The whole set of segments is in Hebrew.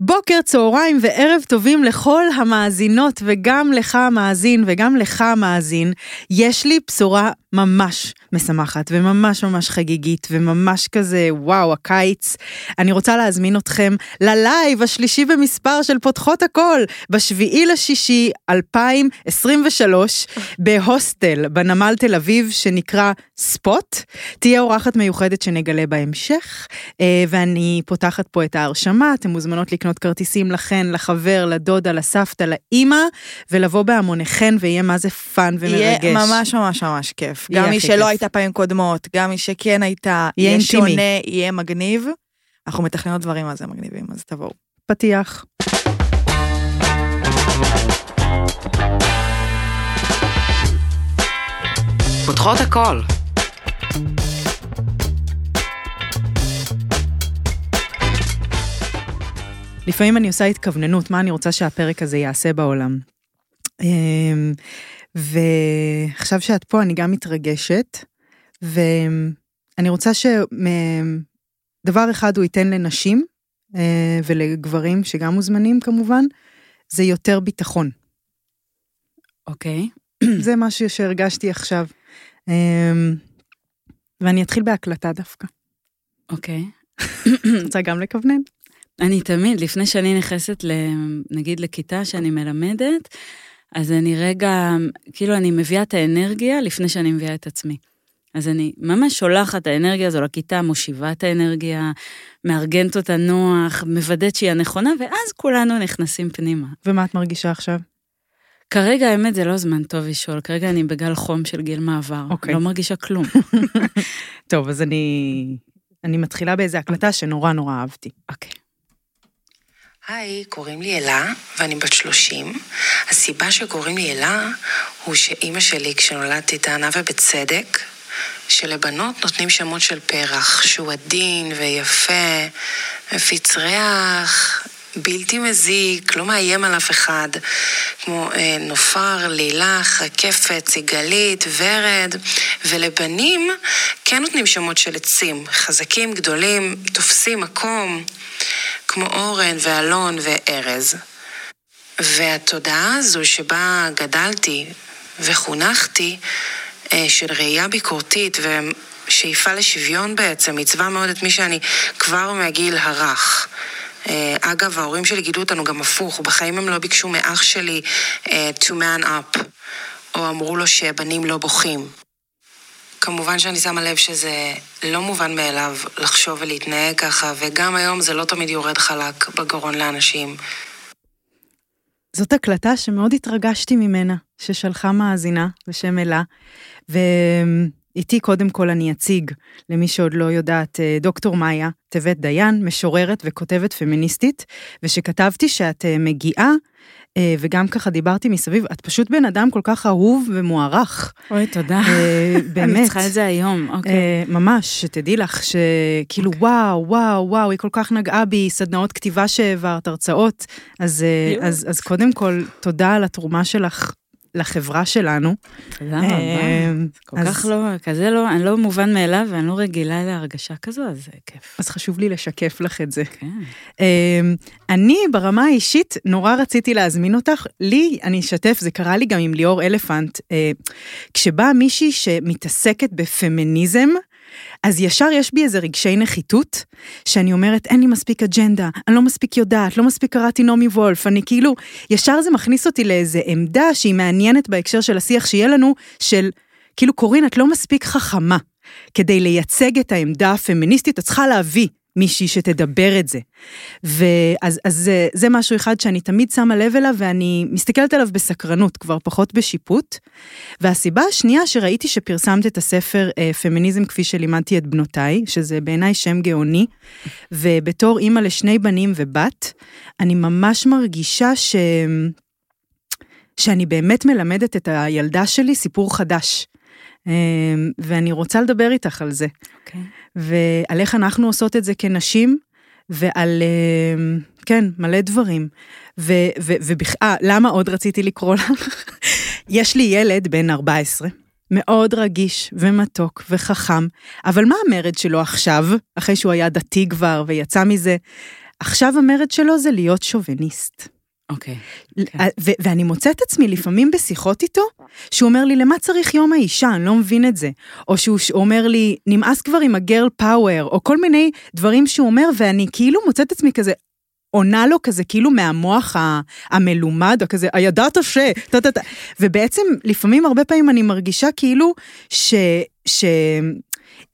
בוקר, צהריים וערב טובים לכל המאזינות וגם לך המאזין וגם לך המאזין. יש לי בשורה ממש משמחת וממש ממש חגיגית וממש כזה וואו הקיץ. אני רוצה להזמין אתכם ללייב השלישי במספר של פותחות הכל בשביעי לשישי 2023 בהוסטל בנמל תל אביב שנקרא ספוט. תהיה אורחת מיוחדת שנגלה בהמשך אה, ואני פותחת פה את ההרשמה אתם מוזמנות לקנות כרטיסים לכן לחבר לדודה לסבתא לאימא ולבוא בהמוניכן ויהיה מה זה fun ומרגש. יהיה ממש ממש ממש כיף. יהיה גם מי שלא כיף. הייתה פעמים קודמות, גם מי שכן הייתה, יהיה יהיה אינטימי. שונה, יהיה מגניב. אנחנו מתכננות דברים מה זה מגניבים, אז תבואו. פתיח. פותחות הכל. לפעמים אני עושה התכווננות, מה אני רוצה שהפרק הזה יעשה בעולם. ועכשיו שאת פה אני גם מתרגשת, ואני רוצה שדבר אחד הוא ייתן לנשים אה, ולגברים שגם מוזמנים כמובן, זה יותר ביטחון. אוקיי. זה משהו שהרגשתי עכשיו. אמ, ואני אתחיל בהקלטה דווקא. אוקיי. רוצה גם לכוונן? אני תמיד, לפני שאני נכנסת, נגיד, לכיתה שאני מלמדת, אז אני רגע, כאילו, אני מביאה את האנרגיה לפני שאני מביאה את עצמי. אז אני ממש שולחת את האנרגיה הזו לכיתה, מושיבה את האנרגיה, מארגנת אותה נוח, מוודאת שהיא הנכונה, ואז כולנו נכנסים פנימה. ומה את מרגישה עכשיו? כרגע, האמת, זה לא זמן טוב לשאול, כרגע אני בגל חום של גיל מעבר. אוקיי. לא מרגישה כלום. טוב, אז אני, אני מתחילה באיזה הקלטה שנורא נורא אהבתי. אוקיי. היי, קוראים לי אלה, ואני בת 30. הסיבה שקוראים לי אלה, הוא שאימא שלי, כשנולדתי, טענה ובצדק, שלבנות נותנים שמות של פרח, שהוא עדין ויפה, מפיץ ריח, בלתי מזיק, לא מאיים על אף אחד, כמו אה, נופר, לילך, רקפת, סיגלית, ורד, ולבנים כן נותנים שמות של עצים, חזקים, גדולים, תופסים מקום. כמו אורן ואלון וארז. והתודעה הזו שבה גדלתי וחונכתי, אה, של ראייה ביקורתית ושאיפה לשוויון בעצם, עיצבה מאוד את מי שאני כבר מהגיל הרך. אה, אגב, ההורים שלי גידלו אותנו גם הפוך, בחיים הם לא ביקשו מאח שלי אה, to man up, או אמרו לו שבנים לא בוכים. כמובן שאני שמה לב שזה לא מובן מאליו לחשוב ולהתנהג ככה, וגם היום זה לא תמיד יורד חלק בגרון לאנשים. זאת הקלטה שמאוד התרגשתי ממנה, ששלחה מאזינה בשם אלה, ואיתי קודם כל אני אציג, למי שעוד לא יודעת, אה, דוקטור מאיה, טבת דיין, משוררת וכותבת פמיניסטית, ושכתבתי שאת אה, מגיעה, וגם ככה דיברתי מסביב, את פשוט בן אדם כל כך אהוב ומוערך. אוי, תודה. אה, באמת. אני צריכה את זה היום, אוקיי. אה, ממש, שתדעי לך שכאילו וואו, וואו, וואו, היא כל כך נגעה בי, סדנאות כתיבה שהעברת, הרצאות. אז, אה, יואו. אז, אז קודם כל, תודה על התרומה שלך לחברה שלנו. תודה רבה. אה, כל כך לא, כזה לא, אני לא מובן מאליו, ואני לא רגילה להרגשה כזו, אז זה כיף. אז חשוב לי לשקף לך את זה. כן. אה, אני ברמה האישית נורא רציתי להזמין אותך, לי, אני אשתף, זה קרה לי גם עם ליאור אלפנט, אה, כשבאה מישהי שמתעסקת בפמיניזם, אז ישר יש בי איזה רגשי נחיתות, שאני אומרת, אין לי מספיק אג'נדה, אני לא מספיק יודעת, לא מספיק קראתי נעמי וולף, אני כאילו, ישר זה מכניס אותי לאיזה עמדה שהיא מעניינת בהקשר של השיח שיהיה לנו, של, כאילו, קורין, את לא מספיק חכמה כדי לייצג את העמדה הפמיניסטית, את צריכה להביא מישהי שתדבר את זה. ואז אז זה, זה משהו אחד שאני תמיד שמה לב אליו, ואני מסתכלת עליו בסקרנות, כבר פחות בשיפוט. והסיבה השנייה שראיתי שפרסמת את הספר אה, פמיניזם כפי שלימדתי את בנותיי, שזה בעיניי שם גאוני, ובתור אימא לשני בנים ובת, אני ממש מרגישה ש... שאני באמת מלמדת את הילדה שלי סיפור חדש. אה, ואני רוצה לדבר איתך על זה. אוקיי. ועל איך אנחנו עושות את זה כנשים, ועל, אה, כן, מלא דברים. ובכלל, למה עוד רציתי לקרוא לך? יש לי ילד בן 14, מאוד רגיש ומתוק וחכם, אבל מה המרד שלו עכשיו, אחרי שהוא היה דתי כבר ויצא מזה? עכשיו המרד שלו זה להיות שוביניסט. אוקיי. ו- ואני מוצאת עצמי לפעמים בשיחות איתו, שהוא אומר לי, למה צריך יום האישה? אני לא מבין את זה. או שהוא ש- אומר לי, נמאס כבר עם הגרל פאוור, או כל מיני דברים שהוא אומר, ואני כאילו מוצאת עצמי כזה, עונה לו כזה כאילו מהמוח המלומד, או כזה, הידעת ש... טה טה. ובעצם, לפעמים, הרבה פעמים אני מרגישה כאילו ש... ש...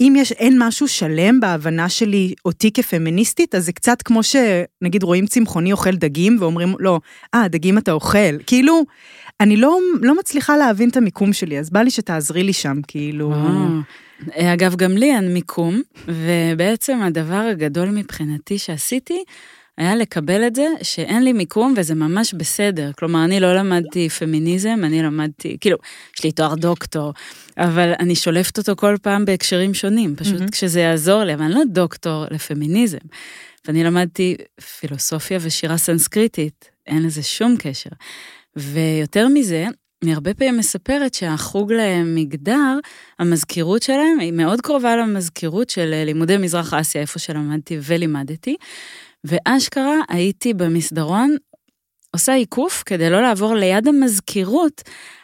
אם יש, אין משהו שלם בהבנה שלי, אותי כפמיניסטית, אז זה קצת כמו שנגיד רואים צמחוני אוכל דגים ואומרים לו, אה, דגים אתה אוכל. כאילו, אני לא, לא מצליחה להבין את המיקום שלי, אז בא לי שתעזרי לי שם, כאילו... אה, אגב, גם לי אין מיקום, ובעצם הדבר הגדול מבחינתי שעשיתי, היה לקבל את זה שאין לי מיקום וזה ממש בסדר. כלומר, אני לא למדתי פמיניזם, אני למדתי, כאילו, יש לי תואר דוקטור, אבל אני שולפת אותו כל פעם בהקשרים שונים, פשוט מהמם. כשזה יעזור לי, אבל אני לא דוקטור לפמיניזם. ואני למדתי פילוסופיה ושירה סנסקריטית, אין לזה שום קשר. ויותר מזה, אני הרבה פעמים מספרת שהחוג למגדר, המזכירות שלהם היא מאוד קרובה למזכירות של לימודי מזרח אסיה, איפה שלמדתי ולימדתי. ואשכרה הייתי במסדרון, עושה עיקוף כדי לא לעבור ליד המזכירות.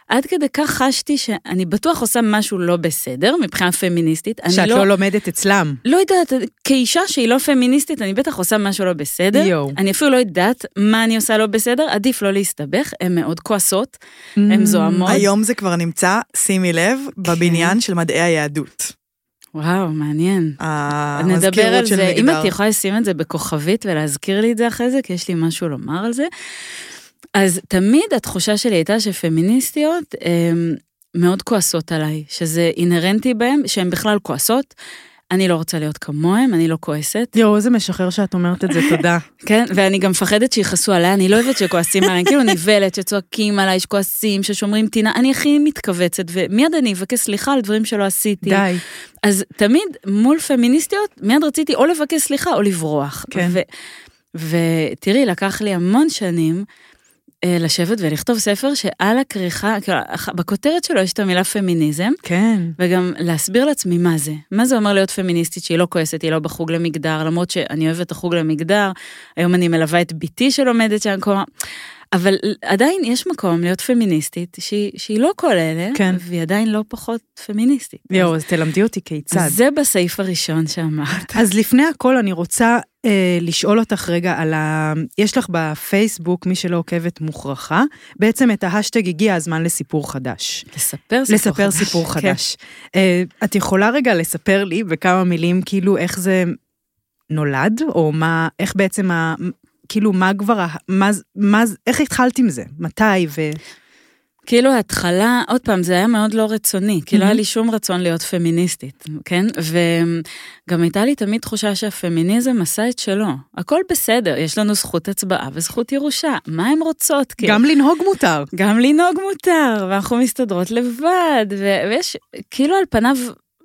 עד כדי כך חשתי שאני בטוח עושה משהו לא בסדר מבחינה פמיניסטית. שאת לא לומדת אצלם. לא יודעת, כאישה שהיא לא פמיניסטית, אני בטח עושה משהו לא בסדר. יואו. אני אפילו לא יודעת מה אני עושה לא בסדר, עדיף לא להסתבך, הן מאוד כועסות, הן זוהמות. היום זה כבר נמצא, שימי לב, בבניין של מדעי היהדות. וואו, מעניין. המזכירות נדבר על זה, אם. את יכולה לשים את זה בכוכבית ולהזכיר לי את זה אחרי זה, כי יש לי משהו לומר על זה. אז תמיד התחושה שלי הייתה שפמיניסטיות הם, מאוד כועסות עליי, שזה אינהרנטי בהן, שהן בכלל כועסות. אני לא רוצה להיות כמוהם, אני לא כועסת. יואו, איזה משחרר שאת אומרת את זה, תודה. כן, ואני גם מפחדת שיכעסו עליי, אני לא אוהבת שכועסים עליי, כאילו נבלת, שצועקים עליי, שכועסים, ששומרים טינה, אני הכי מתכווצת, ומיד אני אבקש סליחה על דברים שלא עשיתי. די. אז תמיד מול פמיניסטיות, מיד רציתי או לבקש סליחה או לברוח. כן. ותראי, לקח לי המון שנים לשבת ולכתוב ספר שעל הכריכה, כאילו, בכותרת שלו יש את המילה פמיניזם, כן. וגם להסביר לעצמי מה זה. מה זה אומר להיות פמיניסטית שהיא לא כועסת, היא לא בחוג למגדר, למרות שאני אוהבת את החוג למגדר, היום אני מלווה את בתי שלומדת שם, כלומר, אבל עדיין יש מקום להיות פמיניסטית שהיא, שהיא לא כל אלה, כן. והיא עדיין לא פחות פמיניסטית. יואו, אז תלמדי אותי כיצד. זה בסעיף הראשון שאמרת. אז לפני הכל אני רוצה אה, לשאול אותך רגע על ה... יש לך בפייסבוק, מי שלא עוקבת מוכרחה, בעצם את ההשטג הגיע הזמן לסיפור חדש. לספר סיפור לספר חדש. סיפור כן. חדש. אה, את יכולה רגע לספר לי בכמה מילים, כאילו, איך זה נולד, או מה, איך בעצם ה... כאילו, מה כבר, מה, מה, איך התחלת עם זה? מתי ו... כאילו ההתחלה, עוד פעם, זה היה מאוד לא רצוני, כי לא היה מהמם. לי שום רצון להיות פמיניסטית, כן? וגם הייתה לי תמיד תחושה שהפמיניזם עשה את שלו. הכל בסדר, יש לנו זכות הצבעה וזכות ירושה, מה הן רוצות? כאילו? גם לנהוג מותר. גם לנהוג מותר, ואנחנו מסתדרות לבד, ו- ויש, כאילו על פניו,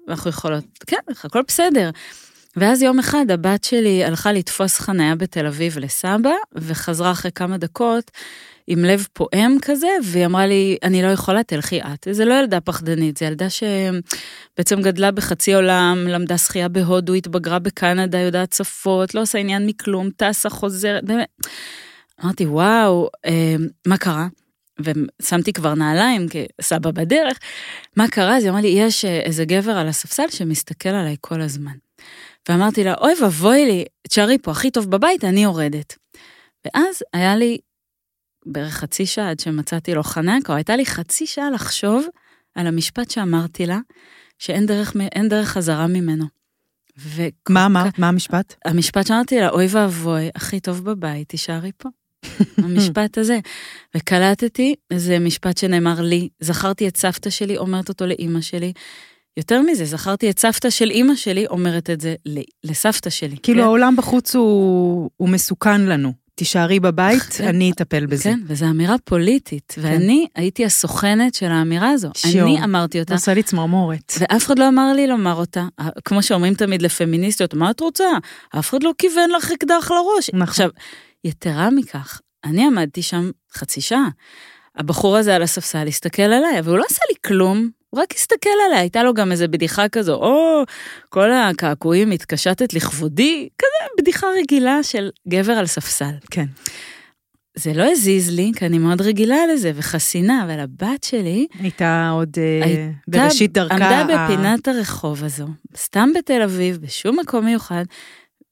אנחנו יכולות, כן, הכל בסדר. ואז יום אחד הבת שלי הלכה לתפוס חניה בתל אביב לסבא, וחזרה אחרי כמה דקות עם לב פועם כזה, והיא אמרה לי, אני לא יכולה, תלכי את. זה לא ילדה פחדנית, זו ילדה שבעצם גדלה בחצי עולם, למדה שחייה בהודו, התבגרה בקנדה, יודעת שפות, לא עושה עניין מכלום, טסה, חוזרת, באמת. אמרתי, וואו, אה, מה קרה? ושמתי כבר נעליים כסבא בדרך, מה קרה? אז היא אמרה לי, יש אה, איזה גבר על הספסל שמסתכל עליי כל הזמן. ואמרתי לה, אוי ואבוי לי, תשארי פה, הכי טוב בבית, אני יורדת. ואז היה לי בערך חצי שעה עד שמצאתי לו חנק, או הייתה לי חצי שעה לחשוב על המשפט שאמרתי לה, שאין דרך, דרך חזרה ממנו. מה אמרת? מה המשפט? המשפט שאמרתי לה, אוי ואבוי, הכי טוב בבית, תישארי פה. המשפט הזה. וקלטתי, זה משפט שנאמר לי, זכרתי את סבתא שלי אומרת אותו לאימא שלי. יותר מזה, זכרתי את סבתא של אימא שלי אומרת את זה לסבתא שלי. כאילו כן? העולם בחוץ הוא, הוא מסוכן לנו. תישארי בבית, כן. אני אטפל בזה. כן, וזו אמירה פוליטית, ואני הייתי הסוכנת של האמירה הזו. שיו. אני אמרתי אותה, עושה לי צמרמורת. ואף אחד לא אמר לי לומר אותה. כמו שאומרים תמיד לפמיניסטיות, מה את רוצה? אף אחד לא כיוון לך אקדח לראש. נכון. עכשיו, יתרה מכך, אני עמדתי שם חצי שעה. הבחור הזה על הספסל הסתכל עליי, אבל הוא לא עשה לי כלום. הוא רק הסתכל עליה, הייתה לו גם איזה בדיחה כזו, או, כל הקעקועים מתקשטת לכבודי, כזה בדיחה רגילה של גבר על ספסל. כן. זה לא הזיז לי, כי אני מאוד רגילה לזה, וחסינה, אבל הבת שלי, הייתה עוד אה, הייתה- בראשית דרכה. עמדה ה- בפינת הרחוב הזו, סתם בתל אביב, בשום מקום מיוחד,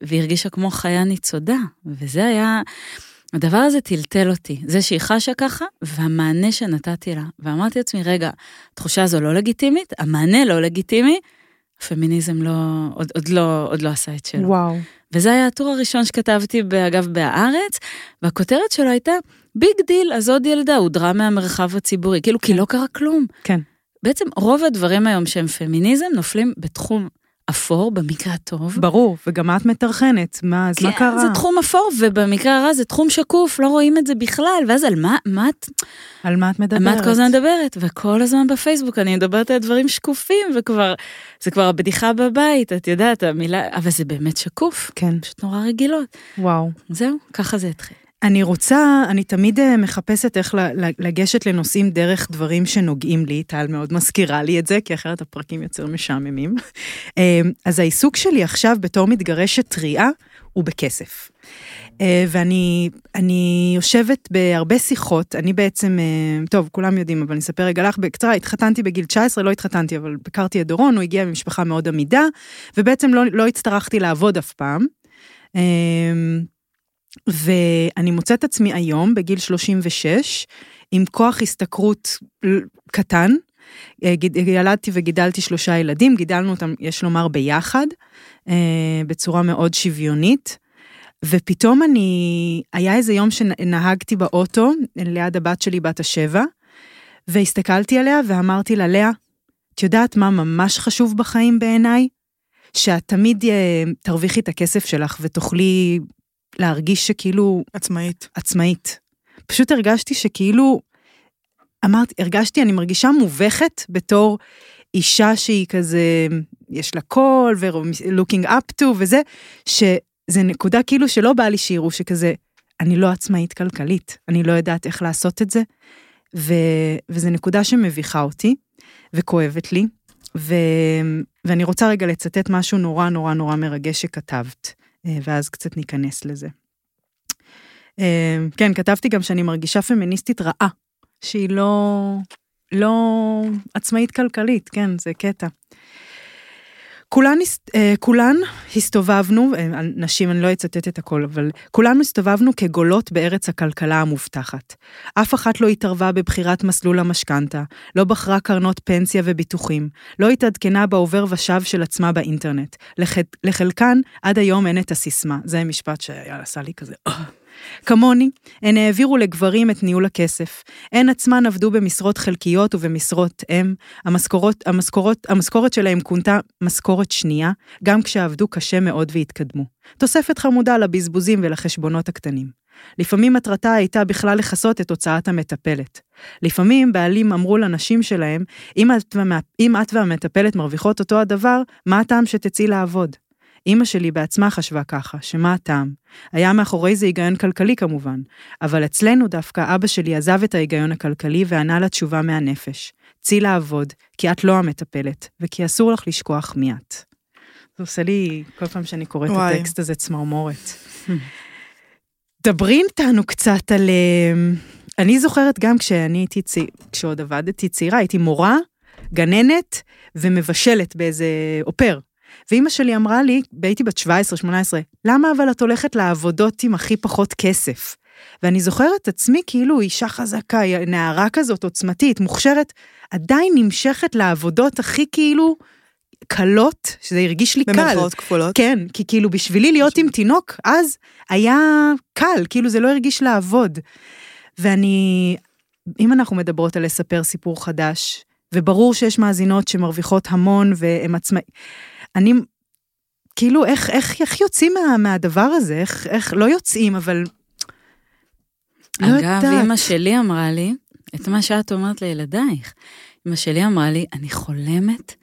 והיא הרגישה כמו חיה ניצודה, וזה היה, הדבר הזה טלטל אותי, זה שהיא חשה ככה, והמענה שנתתי לה, ואמרתי לעצמי, רגע, התחושה הזו לא לגיטימית, המענה לא לגיטימי, הפמיניזם לא, עוד, עוד לא, עוד לא עשה את שלו. וואו. וזה היה הטור הראשון שכתבתי, אגב, בהארץ, והכותרת שלו הייתה, big deal, אז עוד ילדה הודרה מהמרחב הציבורי, כאילו, כי לא קרה כלום. כן. בעצם רוב הדברים היום שהם פמיניזם נופלים בתחום אפור, במקרה הטוב. ברור, וגם את מטרחנת, מה, אז מה כן, קרה? זה תחום אפור, ובמקרה הרע זה תחום שקוף, לא רואים את זה בכלל, ואז על מה, מה את, על מה את מדברת? על מה את כל הזמן מדברת? וכל הזמן בפייסבוק אני מדברת על דברים שקופים, וכבר, זה כבר הבדיחה בבית, את יודעת, המילה, אבל זה באמת שקוף, כן, פשוט נורא רגילות. וואו. זהו, ככה זה התחיל. אני רוצה, אני תמיד אה, מחפשת איך לגשת לנושאים דרך דברים שנוגעים לי, טל מאוד מזכירה לי את זה, כי אחרת הפרקים יותר משעממים. אה, אז העיסוק שלי עכשיו בתור מתגרשת טריה הוא בכסף. אה, ואני אני יושבת בהרבה שיחות, אני בעצם, טוב, כולם יודעים, אבל אני אספר רגע לך בקצרה, התחתנתי בגיל 19, לא התחתנתי, אבל הכרתי את דורון, הוא הגיע ממשפחה מאוד עמידה, ובעצם לא, לא הצטרכתי לעבוד אף פעם. ואני מוצאת עצמי היום, בגיל 36, עם כוח השתכרות קטן. אה, ילדתי וגידלתי שלושה ילדים, גידלנו אותם, יש לומר, ביחד, אה, בצורה מאוד שוויונית. ופתאום אני, היה איזה יום שנהגתי באוטו ליד הבת שלי בת השבע, והסתכלתי עליה ואמרתי לה, לאה, את יודעת מה ממש חשוב בחיים בעיניי? שאת תמיד אה, תרוויחי את הכסף שלך ותוכלי להרגיש שכאילו עצמאית. עצמאית. פשוט הרגשתי שכאילו, אמרתי, הרגשתי, אני מרגישה מובכת בתור אישה שהיא כזה, יש לה קול ו-looking up to וזה, שזה נקודה כאילו שלא בא לי שיראו שכזה, אני לא עצמאית כלכלית, אני לא יודעת איך לעשות את זה, ו, וזו נקודה שמביכה אותי וכואבת לי, ו, ואני רוצה רגע לצטט משהו נורא נורא נורא מרגש שכתבת, ואז קצת ניכנס לזה. אה, כן, כתבתי גם שאני מרגישה פמיניסטית רעה, שהיא לא, לא עצמאית כלכלית, כן, זה קטע. כולן, אה, כולן הסתובבנו, אה, נשים, אני לא אצטט את הכל, אבל כולנו הסתובבנו כגולות בארץ הכלכלה המובטחת. אף אחת לא התערבה בבחירת מסלול המשכנתה, לא בחרה קרנות פנסיה וביטוחים, לא התעדכנה בעובר ושב של עצמה באינטרנט. לח... לחלקן עד היום אין את הסיסמה, זה משפט שעשה לי כזה... כמוני, הן העבירו לגברים את ניהול הכסף. הן עצמן עבדו במשרות חלקיות ובמשרות אם. המשכורות, המשכורות, המשכורת שלהם כונתה משכורת שנייה, גם כשעבדו קשה מאוד והתקדמו. תוספת חמודה לבזבוזים ולחשבונות הקטנים. לפעמים מטרתה הייתה בכלל לכסות את הוצאת המטפלת. לפעמים בעלים אמרו לנשים שלהם, אם את, אם את והמטפלת מרוויחות אותו הדבר, מה הטעם שתצאי לעבוד? אמא שלי בעצמה חשבה ככה, שמה הטעם? היה מאחורי זה היגיון כלכלי כמובן, אבל אצלנו דווקא אבא שלי עזב את ההיגיון הכלכלי וענה לה תשובה מהנפש. צאי לעבוד, כי את לא המטפלת, וכי אסור לך לשכוח מי את. זה עושה לי, כל פעם שאני קוראת את וואי. הטקסט הזה, צמרמורת. דברי איתנו קצת על... אה, אני זוכרת גם כשאני הייתי צעירה, כשעוד עבדתי צעירה, הייתי מורה, גננת ומבשלת באיזה אופר. ואימא שלי אמרה לי, והייתי בת 17-18, למה אבל את הולכת לעבודות עם הכי פחות כסף? ואני זוכרת את עצמי כאילו אישה חזקה, נערה כזאת עוצמתית, מוכשרת, עדיין נמשכת לעבודות הכי כאילו קלות, שזה הרגיש לי קל. במרכאות כפולות. כן, כי כאילו בשבילי להיות עם תינוק, אז היה קל, כאילו זה לא הרגיש לעבוד. ואני, אם אנחנו מדברות על לספר סיפור חדש, וברור שיש מאזינות שמרוויחות המון והן עצמאי, אני, כאילו, איך, איך, איך יוצאים מה, מהדבר הזה? איך, איך, לא יוצאים, אבל... לא אגב, יודעת. אמא שלי אמרה לי, את מה שאת אומרת לילדייך, אמא שלי אמרה לי, אני חולמת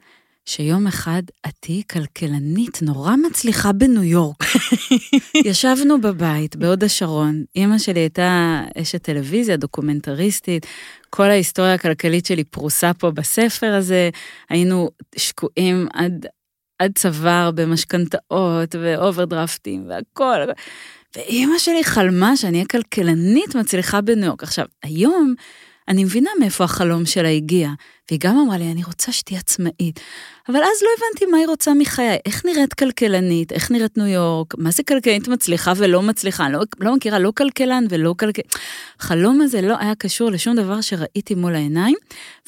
שיום אחד את תהיי כלכלנית נורא מצליחה בניו יורק. ישבנו בבית, בהוד השרון, אימא שלי הייתה אשת טלוויזיה, דוקומנטריסטית, כל ההיסטוריה הכלכלית שלי פרוסה פה בספר הזה, היינו שקועים עד, עד צוואר במשכנתאות ואוברדרפטים והכל. ואימא שלי חלמה שאני אהיה כלכלנית מצליחה בניו יורק. עכשיו, היום אני מבינה מאיפה החלום שלה הגיע, והיא גם אמרה לי, אני רוצה שתהיה עצמאית. אבל אז לא הבנתי מה היא רוצה מחיי, איך נראית כלכלנית, איך נראית ניו יורק, מה זה כלכלנית מצליחה ולא מצליחה, אני לא, לא מכירה לא כלכלן ולא כלכלן. החלום הזה לא היה קשור לשום דבר שראיתי מול העיניים,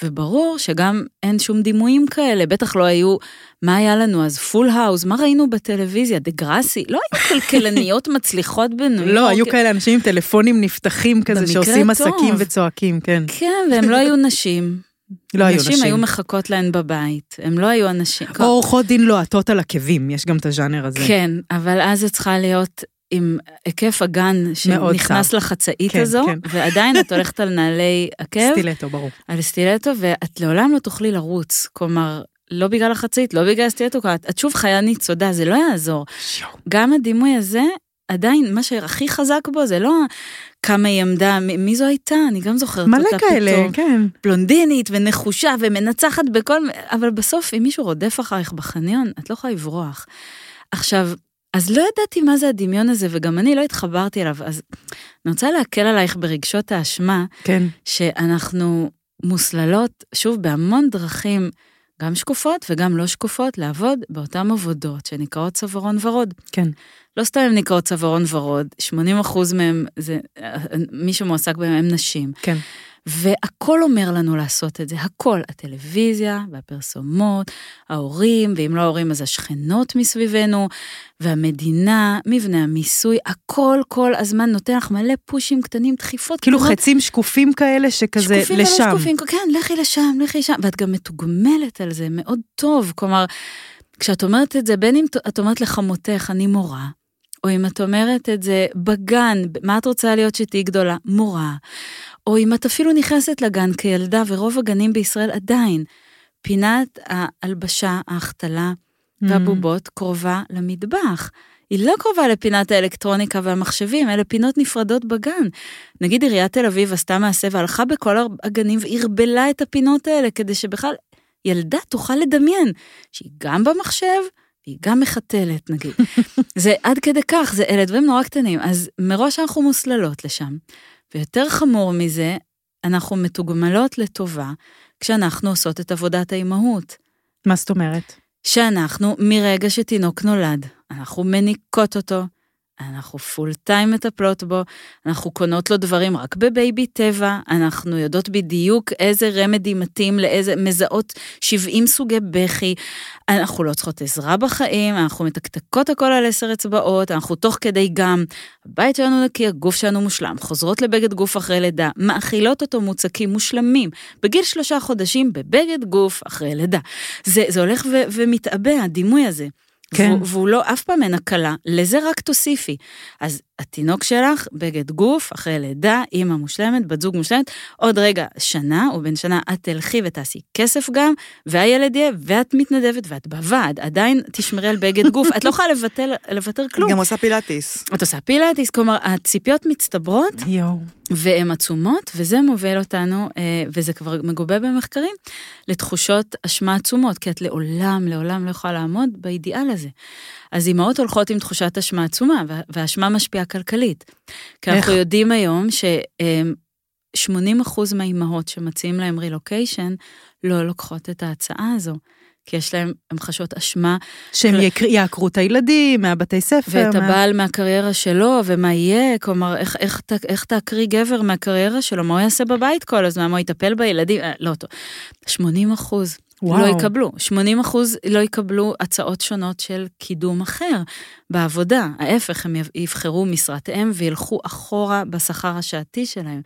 וברור שגם אין שום דימויים כאלה, בטח לא היו, מה היה לנו אז, פול האוס, מה ראינו בטלוויזיה, דה גראסי, לא היו כלכלניות מצליחות בניו יורק. לא, היו כאלה אנשים עם טלפונים נפתחים כזה, שעושים. עסקים וצועקים, כן. כן, והם לא היו נשים. לא היו נשים נשים. היו מחכות להן בבית, הם לא היו אנשים. או עורכות דין לוהטות על עקבים, יש גם את הז'אנר הזה. כן, אבל אז זה צריכה להיות עם היקף הגן שנכנס. לחצאית כן, הזו, כן. ועדיין את הולכת על נעלי עקב, סטילטו, ברור. על סטילטו, ואת לעולם לא תוכלי לרוץ. כלומר, לא בגלל החצאית, לא בגלל הסטילטו, את, את שוב חיה ניצודה, זה לא יעזור. גם הדימוי הזה, עדיין, מה שהכי חזק בו זה לא כמה היא עמדה, מ- מי זו הייתה, אני גם זוכרת מלא אותה כאלה, פתאום. כן. בלונדינית ונחושה ומנצחת בכל... אבל בסוף, אם מישהו רודף אחריך בחניון, את לא יכולה לברוח. עכשיו, אז לא ידעתי מה זה הדמיון הזה, וגם אני לא התחברתי אליו, אז אני רוצה להקל עלייך ברגשות האשמה, כן. שאנחנו מוסללות, שוב, בהמון דרכים, גם שקופות וגם לא שקופות, לעבוד באותן עבודות שנקראות צווארון ורוד. כן. לא סתם הן נקראות צווארון ורוד, 80% מהם, זה, מי שמועסק בהם הם נשים. כן. והכל אומר לנו לעשות את זה, הכל, הטלוויזיה והפרסומות, ההורים, ואם לא ההורים אז השכנות מסביבנו, והמדינה, מבנה המיסוי, הכל כל הזמן נותן לך מלא פושים קטנים, דחיפות כאילו קטנות. חצים שקופים כאלה שכזה שקופים לשם. ולא שקופים, כן, לכי לשם, לכי לשם, ואת גם מתוגמלת על זה מאוד טוב, כלומר, כשאת אומרת את זה, בין אם את אומרת לחמותך, אני מורה, או אם את אומרת את זה בגן, מה את רוצה להיות שתהיי גדולה? מורה. או אם את אפילו נכנסת לגן כילדה, ורוב הגנים בישראל עדיין, פינת ההלבשה, ההחתלה והבובות קרובה למטבח. היא לא קרובה לפינת האלקטרוניקה והמחשבים, אלה פינות נפרדות בגן. נגיד עיריית תל אביב עשתה מעשה והלכה בכל הגנים וערבלה את הפינות האלה, כדי שבכלל ילדה תוכל לדמיין שהיא גם במחשב, והיא גם מחתלת נגיד. זה עד כדי כך, זה אלה דברים נורא קטנים. אז מראש אנחנו מוסללות לשם. ויותר חמור מזה, אנחנו מתוגמלות לטובה כשאנחנו עושות את עבודת האימהות. מה זאת אומרת? שאנחנו, מרגע שתינוק נולד, אנחנו מניקות אותו, אנחנו full time מטפלות בו, אנחנו קונות לו דברים רק בבייבי טבע, אנחנו יודעות בדיוק איזה remedy מתאים לאיזה, מזהות 70 סוגי בכי, אנחנו לא צריכות עזרה בחיים, אנחנו מתקתקות הכל על עשר אצבעות, אנחנו תוך כדי גם, הבית שלנו נקי, הגוף שלנו מושלם, חוזרות לבגד גוף אחרי לידה, מאכילות אותו מוצקים מושלמים, בגיל שלושה חודשים בבגד גוף אחרי לידה. זה, זה הולך ו- ומתעבה, הדימוי הזה. כן. והוא, והוא לא אף פעם אין הקלה, לזה רק תוסיפי. אז התינוק שלך, בגד גוף, אחרי לידה, אימא מושלמת, בת זוג מושלמת, עוד רגע, שנה, או בן שנה את תלכי ותעשי כסף גם, והילד יהיה, ואת מתנדבת, ואת בוועד, עדיין תשמרי על בגד גוף, את לא יכולה לבטל, לוותר כלום. גם עושה פילאטיס. את עושה פילאטיס, כלומר, הציפיות מצטברות, יואו. והן עצומות, וזה מוביל אותנו, אה, וזה כבר מגובה במחקרים, לתחושות אשמה עצומות, כי את לעולם, לעולם לא יכולה לעמוד באידיאל הזה. אז אימהות הולכות עם תחושת אשמה עצומה, וה- והאשמה משפיעה כלכלית. כי אנחנו איך? יודעים היום ש-80% מהאימהות שמציעים להם רילוקיישן, לא לוקחות את ההצעה הזו. כי יש להם, הן חשות אשמה, שהם יקר- יעקרו את הילדים מהבתי ספר. ואת מה- הבעל מהקריירה שלו, ומה יהיה, כלומר, איך, איך, ת- איך תעקרי גבר מהקריירה שלו, מה הוא יעשה בבית כל הזמן, מה הוא יטפל בילדים, אה, לא טוב. 80 אחוז וואו. לא יקבלו, 80 אחוז לא יקבלו הצעות שונות של קידום אחר בעבודה. ההפך, הם יב- יבחרו משרת אם וילכו אחורה בשכר השעתי שלהם.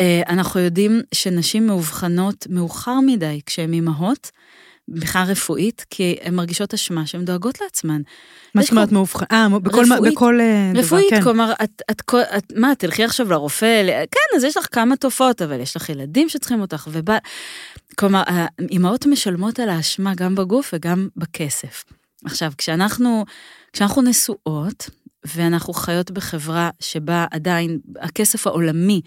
אה, אנחנו יודעים שנשים מאובחנות מאוחר מדי כשהן אימהות, בכלל רפואית, כי הן מרגישות אשמה שהן דואגות לעצמן. מה זאת אומרת מאובחן? אה, בכל מה- רפואית. בכל אה, דבר, רפואית, כן. כלומר, את, את, כל- את, מה, תלכי עכשיו לרופא, כן, אז יש לך כמה תופעות, אבל יש לך ילדים שצריכים אותך, ובא... כלומר, האימהות משלמות על האשמה גם בגוף וגם בכסף. עכשיו, כשאנחנו, כשאנחנו נשואות, ואנחנו חיות בחברה שבה עדיין הכסף העולמי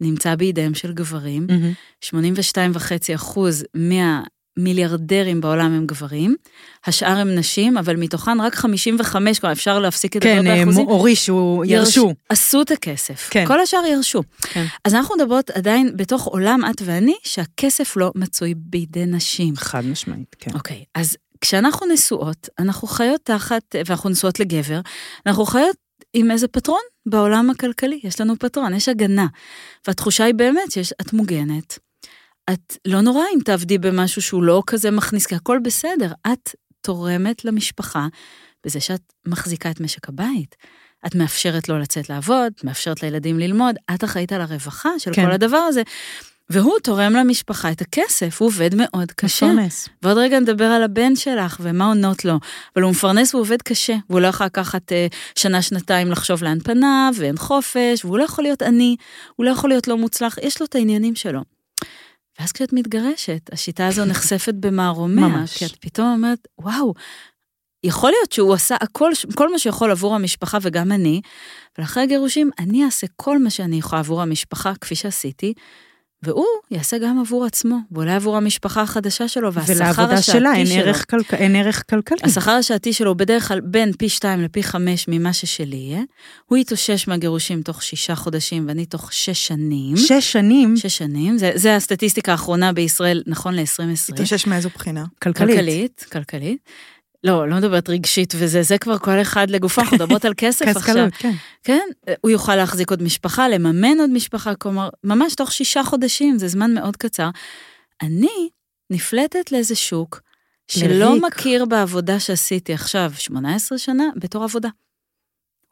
נמצא בידיהם של גברים, מהמם. 82.5 אחוז מהמיליארדרים בעולם הם גברים, השאר הם נשים, אבל מתוכן רק 55, כלומר אפשר להפסיק לדבר כן, אה, באחוזים. הורישו, ירש- ירשו. עשו את הכסף. כן. כל השאר ירשו. כן. אז אנחנו מדברות עדיין בתוך עולם, את ואני, שהכסף לא מצוי בידי נשים. חד משמעית, כן. אוקיי, אז כשאנחנו נשואות, אנחנו חיות תחת, ואנחנו נשואות לגבר, אנחנו חיות עם איזה פטרון בעולם הכלכלי, יש לנו פטרון, יש הגנה. והתחושה היא באמת שאת מוגנת. את לא נורא אם תעבדי במשהו שהוא לא כזה מכניס, כי הכל בסדר. את תורמת למשפחה בזה שאת מחזיקה את משק הבית. את מאפשרת לו לצאת לעבוד, מאפשרת לילדים ללמוד, את אחראית על הרווחה של כן. כל הדבר הזה. והוא תורם למשפחה את הכסף, הוא עובד מאוד קשה. מפרנס. ועוד רגע נדבר על הבן שלך ומה עונות לו. אבל הוא מפרנס והוא עובד קשה, והוא לא יכול לקחת אה, שנה-שנתיים לחשוב לאן פניו, ואין חופש, והוא לא יכול להיות עני, הוא לא יכול להיות לא מוצלח, יש לו את העניינים שלו. ואז כשאת מתגרשת, השיטה הזו נחשפת במערומיה, ממש. כי את פתאום אומרת, וואו, יכול להיות שהוא עשה הכל, כל מה שיכול עבור המשפחה וגם אני, ולאחרי הגירושים אני אעשה כל מה שאני יכולה עבור המשפחה, כפי שעשיתי, והוא יעשה גם עבור עצמו, ואולי עבור המשפחה החדשה שלו, והשכר ולעבודה השעתי שלה אין שלו. ערך כלכ- אין ערך כלכלי. השכר השעתי שלו הוא בדרך כלל בין פי שתיים לפי חמש ממה ששלי יהיה. הוא יתאושש מהגירושים תוך שישה חודשים ואני תוך שש שנים. שש שנים שש שנים, זה, זה הסטטיסטיקה האחרונה בישראל נכון ל-2020. התאושש מאיזו בחינה? כלכלית. כלכלית, כלכלית. לא, לא מדברת רגשית וזה, זה כבר כל אחד לגופו, אנחנו מדברות על כסף עכשיו. כסקלות, כן. כן, הוא יוכל להחזיק עוד משפחה, לממן עוד משפחה, כלומר, ממש תוך שישה חודשים, זה זמן מאוד קצר. אני נפלטת לאיזה שוק שלא לריק. מכיר בעבודה שעשיתי עכשיו 18 שנה בתור עבודה.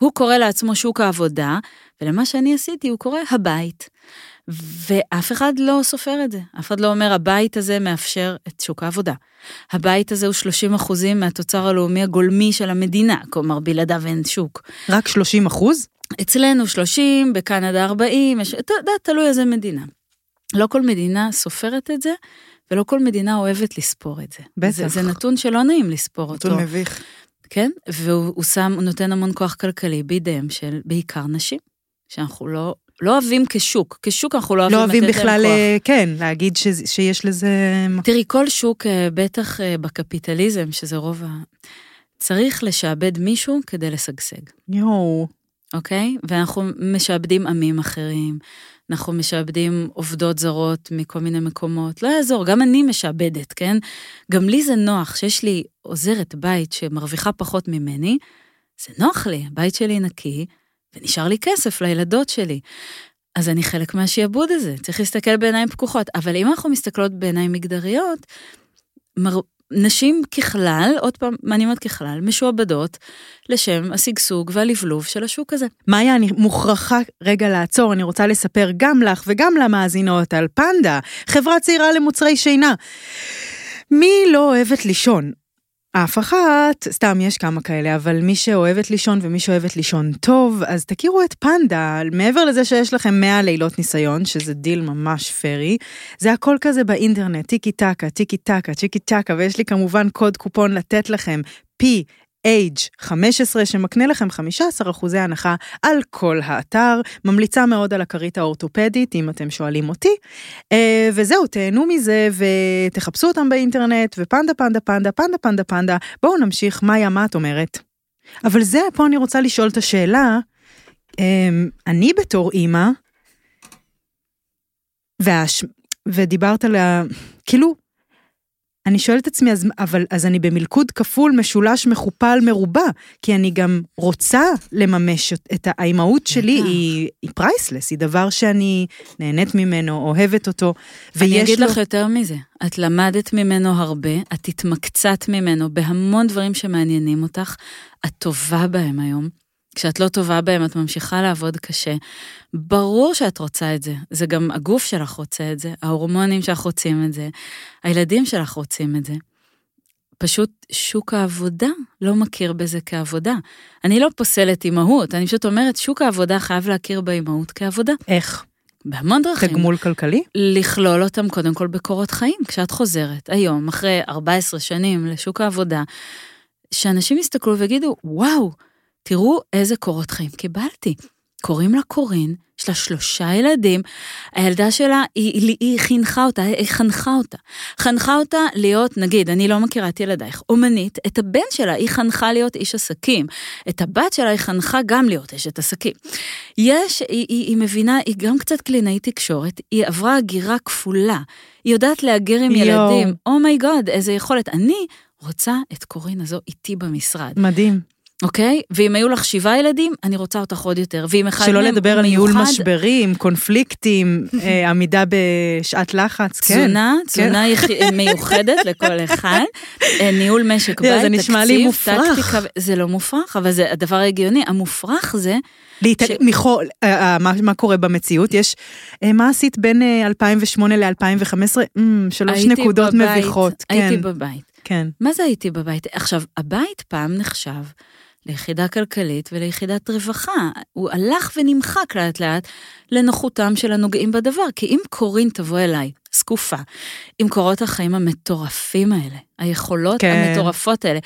הוא קורא לעצמו שוק העבודה, ולמה שאני עשיתי הוא קורא הבית. ואף אחד לא סופר את זה, אף אחד לא אומר הבית הזה מאפשר את שוק העבודה. הבית הזה הוא 30 אחוזים מהתוצר הלאומי הגולמי של המדינה, כלומר בלעדיו אין שוק. רק 30 אחוז? אצלנו 30, בקנדה 40, יש, אתה יודע, תלוי איזה מדינה. לא כל מדינה סופרת את זה, ולא כל מדינה אוהבת לספור את זה. בטח. זה, זה נתון שלא נעים לספור אותו. נתון מביך. כן? והוא הוא שם, הוא נותן המון כוח כלכלי בידיהם של בעיקר נשים, שאנחנו לא, לא אוהבים כשוק. כשוק אנחנו לא אוהבים לא אוהבים בכלל, כוח. אה, כן, להגיד שזה- שיש לזה... תראי, כל שוק, אה, בטח אה, בקפיטליזם, שזה רוב ה... צריך לשעבד מישהו כדי לשגשג. יואו. אוקיי? ואנחנו משעבדים עמים אחרים, אנחנו משעבדים עובדות זרות מכל מיני מקומות, לא יעזור, גם אני משעבדת, כן? גם לי זה נוח שיש לי עוזרת בית שמרוויחה פחות ממני, זה נוח לי, הבית שלי נקי, ונשאר לי כסף לילדות שלי. אז אני חלק מהשיעבוד הזה, צריך להסתכל בעיניים פקוחות. אבל אם אנחנו מסתכלות בעיניים מגדריות, מר... נשים ככלל, עוד פעם, אני אומרת ככלל, משועבדות לשם השגשוג והלבלוב של השוק הזה. מאיה, אני מוכרחה רגע לעצור, אני רוצה לספר גם לך וגם למאזינות על פנדה, חברה צעירה למוצרי שינה. מי לא אוהבת לישון? אף אחת, סתם יש כמה כאלה, אבל מי שאוהבת לישון ומי שאוהבת לישון טוב, אז תכירו את פנדה. מעבר לזה שיש לכם 100 לילות ניסיון, שזה דיל ממש free, זה הכל כזה באינטרנט, טיקי טקה, טיקי טקה, טיקי טקה, ויש לי כמובן קוד קופון לתת לכם, PAGE15 שמקנה לכם 15 אחוזי הנחה על כל האתר, ממליצה מאוד על הכרית האורתופדית אם אתם שואלים אותי. אה, וזהו, תהנו מזה ותחפשו אותם באינטרנט ופנדה פנדה פנדה פנדה פנדה פנדה. בואו נמשיך, מאיה, מה את אומרת? אבל זה, פה אני רוצה לשאול את השאלה, אה, אני בתור אימא, והש... ודיברת על ה... כאילו, אני שואלת את עצמי, אז, אבל אז אני במלכוד כפול, משולש, מכופל, מרובע, כי אני גם רוצה לממש את האימהות שלי. היא, היא priceless, היא דבר שאני נהנית ממנו, אוהבת אותו, אני ויש אגיד לו... לך יותר מזה, את למדת ממנו הרבה, את התמקצעת ממנו בהמון דברים שמעניינים אותך, את טובה בהם היום. כשאת לא טובה בהם, את ממשיכה לעבוד קשה. ברור שאת רוצה את זה, זה גם הגוף שלך רוצה את זה, ההורמונים שלך רוצים את זה, הילדים שלך רוצים את זה. פשוט שוק העבודה לא מכיר בזה כעבודה. אני לא פוסלת אימהות, אני פשוט אומרת, שוק העבודה חייב להכיר באימהות כעבודה. איך? בהמון דרכים. תגמול כלכלי? לכלול אותם קודם כל בקורות חיים. כשאת חוזרת היום, אחרי 14 שנים לשוק העבודה, שאנשים יסתכלו ויגידו, וואו, תראו איזה קורות חיים קיבלתי. קוראים לה קורין, יש לה שלושה ילדים, הילדה שלה, היא, היא, חינכה אותה, היא חנכה אותה. חנכה אותה להיות, נגיד, אני לא מכירה את ילדייך, אומנית, את הבן שלה היא חנכה להיות איש עסקים. את הבת שלה היא חנכה גם להיות אשת עסקים. יש, היא, היא, היא מבינה, היא גם קצת קלינאית תקשורת, היא עברה הגירה כפולה. היא יודעת להגר עם יואו. ילדים. אומייגוד, איזה יכולת. אני רוצה את קורין הזו איתי במשרד. מדהים. אוקיי? ואם היו לך שבעה ילדים, אני רוצה אותך עוד יותר. ואם אחד שלא מהם לדבר על ניהול מיוחד, משברים, קונפליקטים, אה, עמידה בשעת לחץ, כן. תזונה, תזונה יח- מיוחדת לכל אחד, אה, ניהול משק בית, זה נשמע לי תקציב, מופרך. זה לא מופרך, אבל זה הדבר ההגיוני. המופרך זה, מיכו, אה, מה, קורה במציאות? יש, מה עשית בין אה, 2008 ל-2015? Mm, שלוש הייתי נקודות מביכות. הייתי כן, בבית. כן. מה זה הייתי בבית? עכשיו, הבית פעם נחשב ליחידה כלכלית וליחידת רווחה. הוא הלך ונמחק לאט לאט לנוחותם של הנוגעים בדבר. כי אם קורין תבוא אליי, זקופה, עם קורות החיים המטורפים האלה, היכולות כן. המטורפות האלה,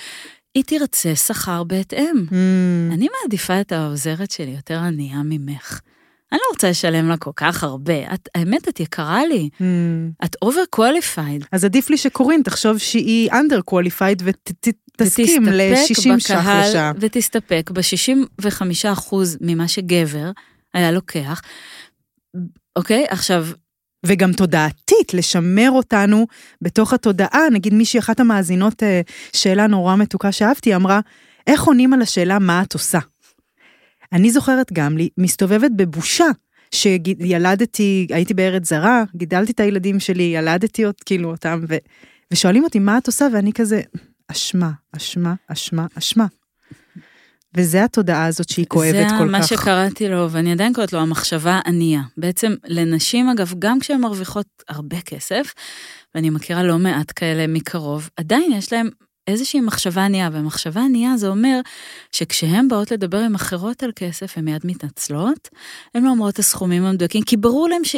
היא תרצה שכר בהתאם. Mm, אני מעדיפה את העוזרת שלי יותר ענייה ממך. אני לא רוצה לשלם לה כל כך הרבה. את, האמת, את יקרה לי. mm. את over qualified. אז עדיף לי שקורין תחשוב שהיא under qualified ותסתפק ל-60 ש"ח לשעה. ותסתפק ב-65% ממה שגבר היה לוקח. אוקיי? עכשיו, וגם תודעתית, לשמר אותנו בתוך התודעה. נגיד מישהי, אחת המאזינות, אה, שאלה נורא מתוקה שאהבתי, אמרה, איך עונים על השאלה מה את עושה? אני זוכרת גם לי, מסתובבת בבושה, שילדתי, הייתי בארץ זרה, גידלתי את הילדים שלי, ילדתי אות, כאילו אותם, ו, ושואלים אותי מה את עושה, ואני כזה, אשמה, אשמה, אשמה, אשמה. וזה התודעה הזאת שהיא כואבת זה כל מה כך. שקראתי לו, ואני עדיין קוראת לו המחשבה ענייה. בעצם לנשים, אגב, גם כשהן מרוויחות הרבה כסף, ואני מכירה לא מעט כאלה מקרוב, עדיין יש להן איזושהי מחשבה ענייה, ומחשבה ענייה זה אומר שכשהן באות לדבר עם אחרות על כסף, הן מיד מתנצלות, הן לא אומרות את הסכומים המדויקים, כי ברור להן ש...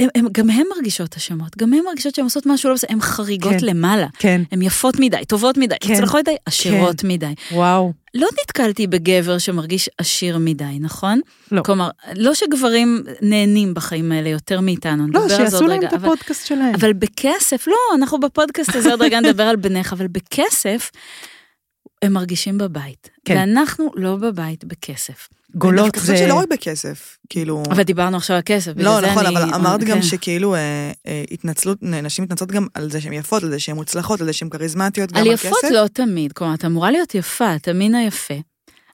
הם, הם, גם הן מרגישות אשמות, גם הן מרגישות שהן עושות משהו לא בסדר, הן חריגות כן. למעלה. כן, הן יפות מדי, טובות מדי, כן. מוצלחות מדי, עשירות מדי. וואו. לא נתקלתי בגבר שמרגיש עשיר מדי, נכון? לא. כלומר, לא שגברים נהנים בחיים האלה יותר מאיתנו, לא, נדבר על זה שיעשו להם רגע. את אבל, הפודקאסט שלהם. אבל בכסף, לא, אנחנו בפודקאסט הזה עוד רגע נדבר על בניך, אבל בכסף, הם מרגישים בבית. כן. ואנחנו לא בבית בכסף. גולות אני זה... חושבת שלא רק בכסף, כאילו... אבל דיברנו עכשיו על כסף, לא, נכון, אני... אבל אמרת גם כן. שכאילו אה, אה, התנצלות, נשים מתנצלות גם על זה שהן יפות, על זה שהן מוצלחות, על זה שהן כריזמטיות, גם על על יפות כסף. לא תמיד, כלומר, את אמורה להיות יפה, את המין היפה.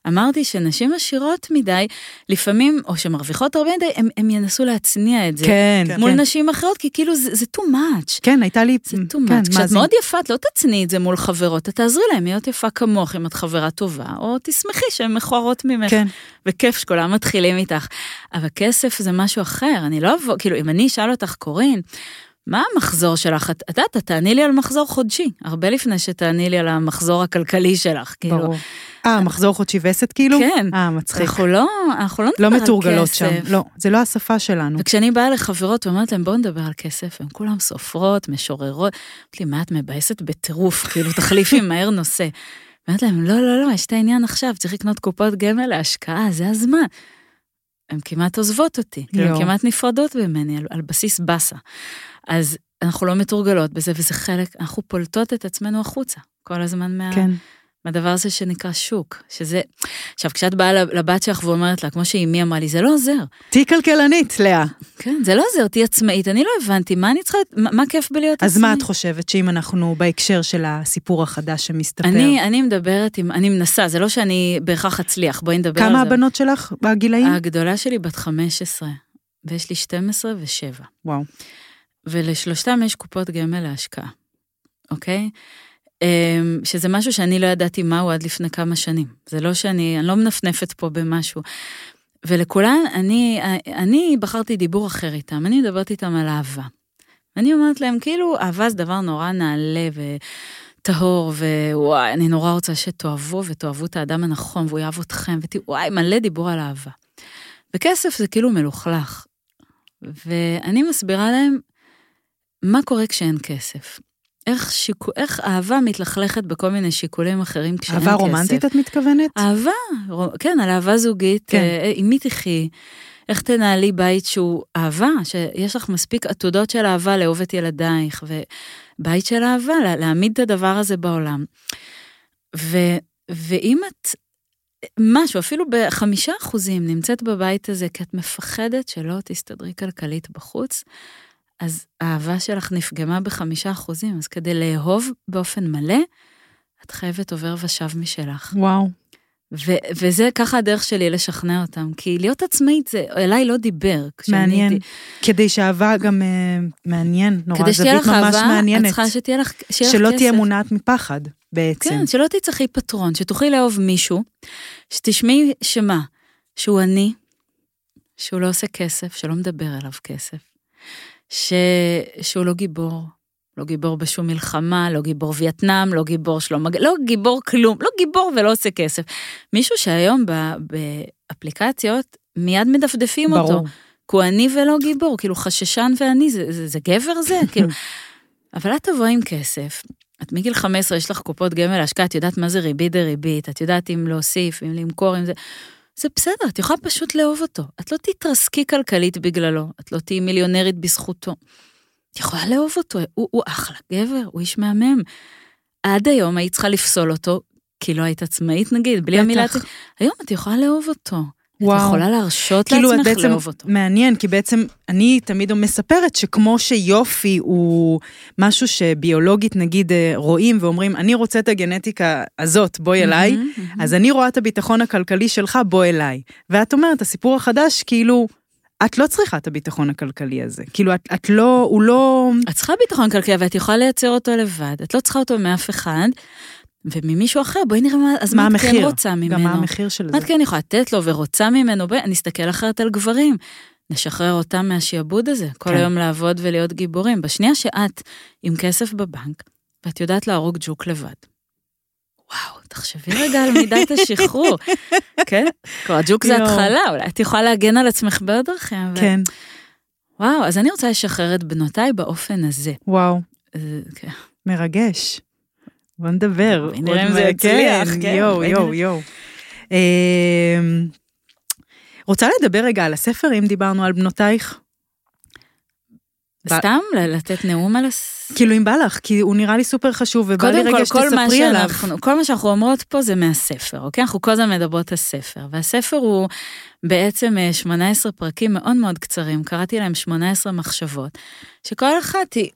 אמרתי שנשים עשירות מדי, לפעמים, או שמרוויחות הרבה מדי, הם, הם ינסו להצניע את זה. כן, כן. מול כן. נשים אחרות, כי כאילו זה, זה too much. כן, הייתה לי... זה too כן, much. כשאת מאזין. מאוד יפה, את לא תצניעי את זה מול חברות, את תעזרי להם להיות יפה כמוך אם את חברה טובה, או תשמחי שהן מכוערות ממך. כן. וכיף שכולם מתחילים איתך. אבל כסף זה משהו אחר, אני לא אבוא, כאילו, אם אני אשאל אותך, קורין, מה המחזור שלך? את יודעת, תעני לי על מחזור חודשי, הרבה לפני שתעני לי על המחזור הכלכלי שלך. כאילו, ברור. אה, מחזור חודשי וסת כאילו? כן. אה, מצחיק. אנחנו לא, אנחנו לא נדבר לא על מתורגלות כסף. שם. לא, זה לא השפה שלנו. וכשאני באה לחברות ואומרת להן, בואו נדבר על כסף, הן כולן סופרות, משוררות. אמרתי לי, מה את מבאסת בטירוף? כאילו, תחליפי מהר נושא. אמרתי להם, לא, לא, לא, יש את העניין עכשיו, צריך לקנות קופות גמל להשקעה, זה הזמן. הן כמעט עוזבות אותי, כאילו, הן. כמעט נפרדות ממני על, על בסיס באסה. אז אנחנו לא מתורגלות בזה, וזה חלק, אנחנו פולטות את עצמנו החוצה כל הזמן מה, כן. מהדבר הזה שנקרא שוק, שזה... עכשיו, כשאת באה לבת שלך ואומרת לה, כמו שאימי אמרה לי, זה לא עוזר. תהיי כלכלנית, לאה. כן, זה לא עוזר, תהיי עצמאית. אני לא הבנתי, מה אני צריכה, מה, מה כיף בלהיות אז עצמאית? מה את חושבת שאם אנחנו בהקשר של הסיפור החדש שמסתפר? אני, אני מדברת עם, אני מנסה, זה לא שאני בהכרח אצליח, בואי נדבר על זה. כמה הבנות שלך בגילאים? הגדולה שלי בת 15, ויש לי 12 ו-7. וואו. ולשלושתם יש קופות גמל להשקעה, אוקיי? אמ, שזה משהו שאני לא ידעתי מהו עד לפני כמה שנים. זה לא שאני, אני לא מנפנפת פה במשהו. ולכולן, אני, אני בחרתי דיבור אחר איתם, אני מדברת איתם על אהבה. אני אומרת להם, כאילו, אהבה זה דבר נורא נעלה טהור, ווואי, אני נורא רוצה שתאהבו ותאהבו את האדם הנכון, והוא יאהב אתכם, ותראו, וואי, מלא דיבור על אהבה. וכסף זה כאילו מלוכלך. ואני מסבירה להם מה קורה כשאין כסף. איך, שיקו, איך אהבה מתלכלכת בכל מיני שיקולים אחרים כשאין כסף. אהבה רומנטית את מתכוונת? אהבה, ר- כן, על אהבה זוגית, כן. כן. עם מי תחי, איך תנהלי בית שהוא אהבה, שיש לך מספיק עתודות של אהבה לאהוב את ילדייך, ובית של אהבה, לה- להעמיד את הדבר הזה בעולם. ו, ואם את, משהו, אפילו בחמישה אחוזים נמצאת בבית הזה, כי את מפחדת שלא תסתדרי כלכלית בחוץ, אז האהבה שלך נפגמה בחמישה אחוזים, אז כדי לאהוב באופן מלא, את חייבת עובר ושב משלך. וואו. ו- וזה ככה הדרך שלי לשכנע אותם, כי להיות עצמאית זה, אליי לא דיבר. מעניין. הייתי- כדי שהאהבה גם אה, מעניין, נורא כדי שתהיה זווית לך ממש אהבה, את מעניינת. צריכה שתהיה לך שיהיה לך שלא כסף. תהיה מונעת מפחד, בעצם. כן, שלא תצטרכי פטרון, שתוכלי לאהוב מישהו, שתשמעי שמה, שהוא עני, שהוא לא עושה כסף, שלא מדבר אליו כסף, ש... שהוא לא גיבור, לא גיבור בשום מלחמה, לא גיבור וייטנאם, לא גיבור שלום, לא גיבור כלום, לא גיבור ולא עושה כסף. מישהו שהיום ב... באפליקציות מיד מדפדפים אותו. ברור. כי הוא עני ולא גיבור, כאילו חששן ועני, זה, זה, זה גבר זה? כאילו... אבל את תבואי עם כסף, את מגיל 15, יש לך קופות גמל להשקעה, את יודעת מה זה ריבית דריבית, את יודעת אם להוסיף, אם למכור, אם זה... זה בסדר, את יכולה פשוט לאהוב אותו. את לא תתרסקי כלכלית בגללו, את לא תהיי מיליונרית בזכותו. את יכולה לאהוב אותו, הוא, הוא אחלה גבר, הוא איש מהמם. עד היום היית צריכה לפסול אותו, כי לא היית עצמאית נגיד, בלי. המילה... היום את יכולה לאהוב אותו. וואו. את יכולה להרשות כאילו, את לעצמך בעצם, לאהוב אותו. מעניין, כי בעצם אני תמיד מספרת שכמו שיופי הוא משהו שביולוגית נגיד אה, רואים ואומרים, אני רוצה את הגנטיקה הזאת, בואי אליי, מהמם, מהמם. אז אני רואה את הביטחון הכלכלי שלך, בוא אליי. ואת אומרת, הסיפור החדש, כאילו, את לא צריכה את הביטחון הכלכלי הזה. כאילו, את, את לא, הוא לא... את צריכה ביטחון כלכלי, ואת יכולה לייצר אותו לבד. את לא צריכה אותו מאף אחד, וממישהו אחר, בואי נראה מה, אז מה מה את כן? רוצה ממנו. גם מה המחיר של מה זה? את כן יכולה לתת לו ורוצה ממנו? בואי, נסתכל אחרת על גברים. נשחרר אותם מהשיעבוד הזה, כל כן. היום לעבוד ולהיות גיבורים. בשנייה שאת עם כסף בבנק, ואת יודעת להרוג ג'וק לבד. וואו, תחשבי רגע על מידת השחרור, כן? כבר ג'וק זה. התחלה, אולי את יכולה להגן על עצמך בעוד דרכים. אבל- כן, וואו, אז אני רוצה לשחרר את בנותיי באופן הזה. וואו, אה, כן. מרגש. בוא נדבר. נראה אם זה. יצליח, כן, יואו, בואי יואו, נראה. יואו. אמ, רוצה לדבר רגע על הספר, אם דיברנו על בנותייך? סתם לתת נאום על הס... כאילו אם בא לך, כי הוא נראה לי סופר חשוב, ובא לי קודם רגע כל, כל מה שתספרי עליו. שאנחנו, כל מה שאנחנו אומרות פה זה מהספר, אוקיי? אנחנו כל הזמן מדברות על ספר, והספר הוא בעצם אה, 18 פרקים מאוד מאוד קצרים, קראתי להם 18 מחשבות, שכל אחת היא...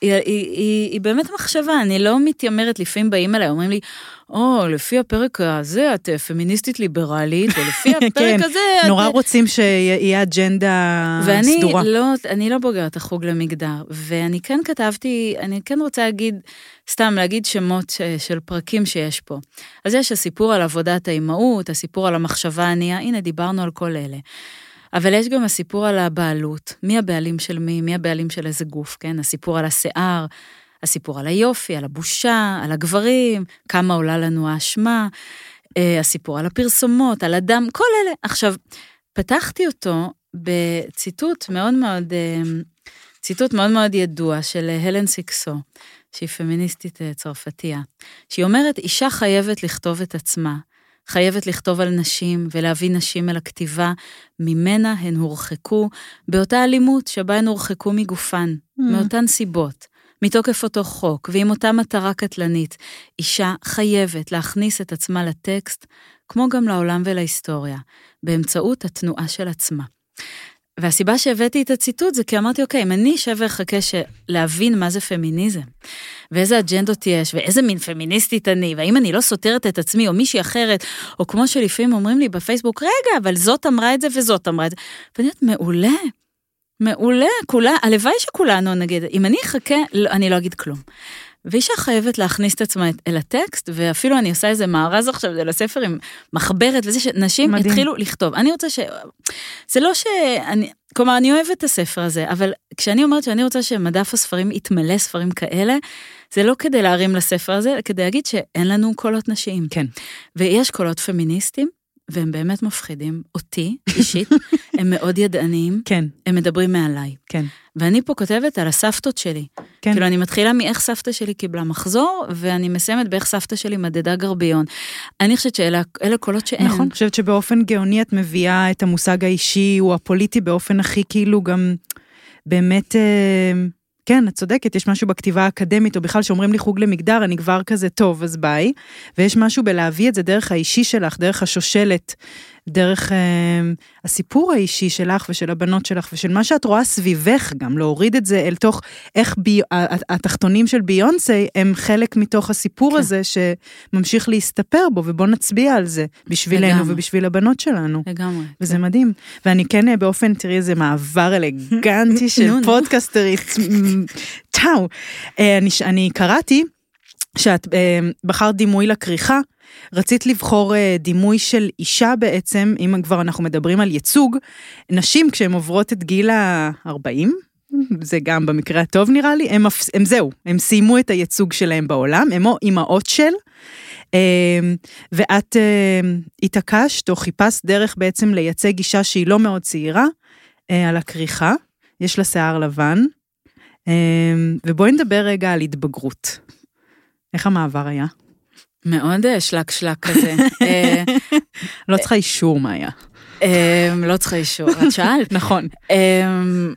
היא, היא, היא, היא באמת מחשבה, אני לא מתיימרת, לפעמים באים אליי, אומרים לי, או, לפי הפרק הזה את אה, פמיניסטית ליברלית, ולפי הפרק כן, הזה את... נורא רוצים שיהיה אג'נדה ואני סדורה. לא, אני לא בוגרת החוג למגדר, ואני כן כתבתי, אני כן רוצה להגיד, סתם להגיד שמות ש- של פרקים שיש פה. אז יש הסיפור על עבודת האימהות, הסיפור על המחשבה הענייה, הנה דיברנו על כל אלה. אבל יש גם הסיפור על הבעלות, מי הבעלים של מי, מי הבעלים של איזה גוף, כן? הסיפור על השיער, הסיפור על היופי, על הבושה, על הגברים, כמה עולה לנו האשמה, אה, הסיפור על הפרסומות, על הדם, כל אלה. עכשיו, פתחתי אותו בציטוט מאוד מאוד, אה, ציטוט מאוד מאוד ידוע של אה, הלן סיקסו, שהיא פמיניסטית צרפתייה, שהיא אומרת, אישה חייבת לכתוב את עצמה, חייבת לכתוב על נשים ולהביא נשים אל הכתיבה, ממנה הן הורחקו, באותה אלימות שבה הן הורחקו מגופן, Mm. מאותן סיבות. מתוקף אותו חוק, ועם אותה מטרה קטלנית, אישה חייבת להכניס את עצמה לטקסט, כמו גם לעולם ולהיסטוריה, באמצעות התנועה של עצמה. והסיבה שהבאתי את הציטוט זה כי אמרתי, אוקיי, אם אני אשב ואחכה להבין מה זה פמיניזם, ואיזה אג'נדות יש, ואיזה מין פמיניסטית אני, והאם אני לא סותרת את עצמי, או מישהי אחרת, או כמו שלפעמים אומרים לי בפייסבוק, רגע, אבל זאת אמרה את זה וזאת אמרה את זה. ואני אומרת, מעולה, מעולה, כולה, הלוואי שכולנו נגיד, אם אני אחכה, לא, אני לא אגיד כלום. ואישה חייבת להכניס את עצמה אל הטקסט, ואפילו אני עושה איזה מארז עכשיו לספר עם מחברת וזה, שנשים מדהים. התחילו לכתוב. אני רוצה ש... זה לא שאני... כלומר, אני אוהבת את הספר הזה, אבל כשאני אומרת שאני רוצה שמדף הספרים יתמלא ספרים כאלה, זה לא כדי להרים לספר הזה, אלא כדי להגיד שאין לנו קולות נשיים. כן. ויש קולות פמיניסטים, והם באמת מפחידים אותי, אישית, הם מאוד ידעניים, כן, הם מדברים מעליי. כן. ואני פה כותבת על הסבתות שלי. כן. כאילו, אני מתחילה מאיך סבתא שלי קיבלה מחזור, ואני מסיימת באיך סבתא שלי מדדה גרביון. אני חושבת שאלה אלה קולות שאין. נכון, אני חושבת שבאופן גאוני את מביאה את המושג האישי או הפוליטי באופן הכי כאילו גם באמת, אה, כן, את צודקת, יש משהו בכתיבה האקדמית, או בכלל שאומרים לי חוג למגדר, אני כבר כזה טוב, אז ביי. ויש משהו בלהביא את זה דרך האישי שלך, דרך השושלת, דרך אה, הסיפור האישי שלך ושל הבנות שלך ושל מה שאת רואה סביבך גם, להוריד את זה אל תוך איך בי, התחתונים של ביונסי הם חלק מתוך הסיפור כן. הזה שממשיך להסתפר בו, ובוא נצביע על זה בשבילנו לגמרי. ובשביל הבנות שלנו. לגמרי. וזה מדהים. ואני כן אה, באופן, תראי איזה מעבר אלגנטי של. פודקאסטרית, טאו. אה, אני, אני קראתי שאת אה, בחרת דימוי לכריכה, רצית לבחור אה, דימוי של אישה בעצם, אם כבר אנחנו מדברים על ייצוג, נשים כשהן עוברות את גיל ה-40, זה גם במקרה הטוב נראה לי, הם, הם זהו, הם סיימו את הייצוג שלהם בעולם, הם או אימהות של, אה, ואת התעקשת או חיפשת דרך בעצם לייצג אישה שהיא לא מאוד צעירה, על הכריכה, יש לה שיער לבן, ובואי נדבר רגע על התבגרות. איך המעבר היה? מאוד אה, שלק שלק כזה. אה, לא צריכה אישור, מאיה. אה, לא צריכה אישור, את שאלת. נכון, אה,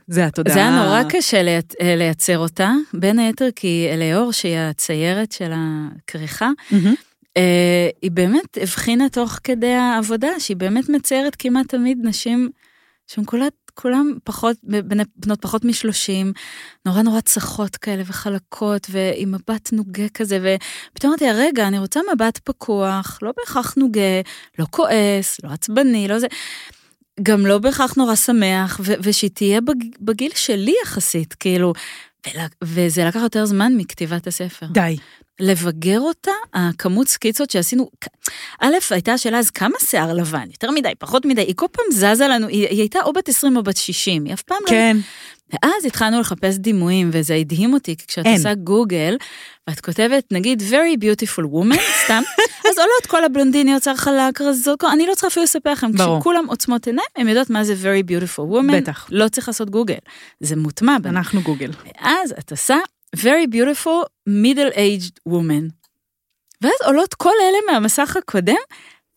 זה התודעה. זה היה נורא קשה אה, לייצר אותה, בין היתר כי אליאור, שהיא הציירת של הכריכה, היא באמת הבחינה תוך כדי העבודה, שהיא באמת מציירת כמעט תמיד נשים שהן כולן, כולם פחות, בנות פחות משלושים, נורא נורא צחות כאלה וחלקות, ועם מבט נוגה כזה, ופתאום אמרתי, רגע, אני רוצה מבט פקוח, לא בהכרח נוגה, לא כועס, לא עצבני, לא זה. גם לא בהכרח נורא שמח, ושהיא תהיה בג- בגיל שלי יחסית, כאילו, ול- וזה לקח יותר זמן מכתיבת הספר. די. לבגר אותה, הכמות סקיצות שעשינו, א', הייתה השאלה אז כמה שיער לבן, יותר מדי, פחות מדי, היא כל פעם זזה לנו, היא, היא הייתה או בת 20 או בת 60, היא אף פעם לא... כן, ואז התחלנו לחפש דימויים, וזה הדהים אותי, כי כשאת אין. עושה גוגל, ואת כותבת, נגיד, very beautiful woman, סתם, אז עולות כל הבלונדיניות, שיער חלק, רזות, אני לא צריכה אפילו לספר לכם, ברור. כשכולם עוצמות עיניים, הן יודעות מה זה very beautiful woman, בטח. לא צריך לעשות גוגל, זה מוטמע בנו. אנחנו גוגל. ואז את עושה very beautiful middle-aged woman. ואז עולות כל אלה מהמסך הקודם,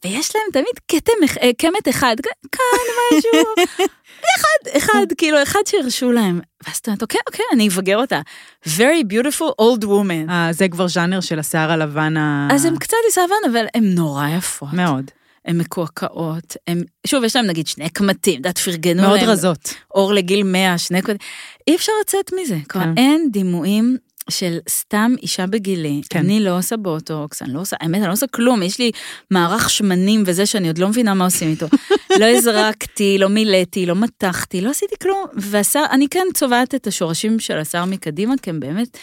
ויש להם תמיד כתם, אח- אה, אחד, כאן משהו, אחד, אחד, כאילו, אחד שהרשו להם. ואז את אומרת, אוקיי, אוקיי, אני אבגר אותה. very beautiful old woman. אה, זה כבר ז'אנר של השיער הלבן ה... אז הן קצת עיסבן, אבל הן נורא יפות. מאוד. הן מקועקעות. הן, שוב, יש להם נגיד שני קמטים, את יודעת, פרגנו מאוד להם. רזות. אור לגיל 100, שני קודם. אי אפשר לצאת מזה. כלומר, כן. אין דימויים של סתם אישה בגילי. כן. אני לא עושה בוטוקס, אני לא עושה, האמת, אני לא עושה כלום, יש לי מערך שמנים וזה שאני עוד לא מבינה מה עושים איתו. לא הזרקתי, לא מילאתי, לא מתחתי, לא עשיתי כלום. והשיער, אני כן צובעת את השורשים של השיער מקדימה, כי הם באמת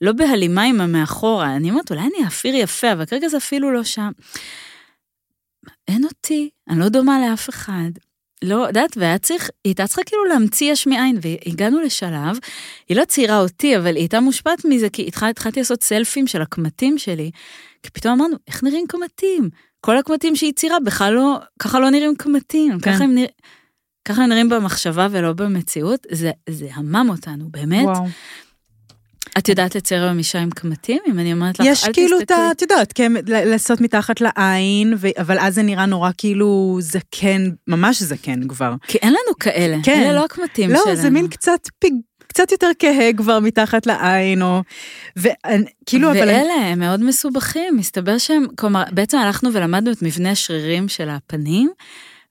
לא בהלימה עם המאחורה. אני אומרת, אולי אני אפיר יפה, אבל כרגע זה אפילו לא שם. אין אותי, אני לא דומה לאף אחד. לא, יודעת, והיה צריך, היא הייתה צריכה כאילו להמציא יש מאין, והגענו לשלב, היא לא ציירה אותי, אבל היא הייתה מושפעת מזה, כי התחל, התחלתי לעשות סלפים של הקמטים שלי, כי פתאום אמרנו, איך נראים קמטים? כל הקמטים שהיא ציירה בכלל לא, ככה לא נראים קמטים, כן. ככה הם נראים... ככה הם נראים במחשבה ולא במציאות, זה, זה המם אותנו, באמת. וואו. את יודעת לצייר היום אישה עם קמטים? אם אני אומרת לך, יש אל כאילו את תסתכלי. ה... את יודעת, כן, לעשות מתחת לעין, ו- אבל אז זה נראה נורא כאילו זקן, ממש זקן כבר. כי אין לנו כאלה, כן. אלה לא הקמטים לא, שלנו. זה מין קצת פיג... קצת יותר כהה כבר מתחת לעין, או... וכאילו, אבל... ואלה הם מאוד מסובכים, מסתבר שהם, כלומר, בעצם הלכנו ולמדנו את מבנה השרירים של הפנים,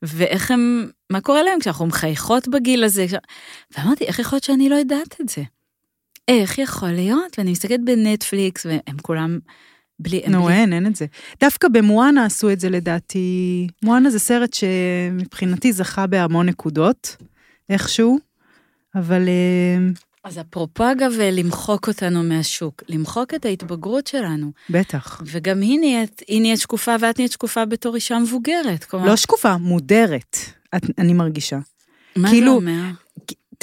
ואיך הם, מה קורה להם כשאנחנו מחייכות בגיל הזה, ואמרתי, איך יכול להיות שאני לא יודעת את זה? איך יכול להיות? ואני מסתכלת בנטפליקס, והם כולם בלי... נו, בלי- אין, אין את זה. דווקא במואנה עשו את זה לדעתי. מואנה זה סרט שמבחינתי זכה בהמון נקודות, איכשהו, אבל אה, אז אפרופו אגב, למחוק אותנו מהשוק, למחוק את ההתבגרות שלנו. בטח. וגם היא נהיית, היא נהיית שקופה ואת נהיית שקופה בתור אישה מבוגרת. כלומר, לא שקופה, מודרת, את, אני מרגישה. מה כאילו, זה אומר?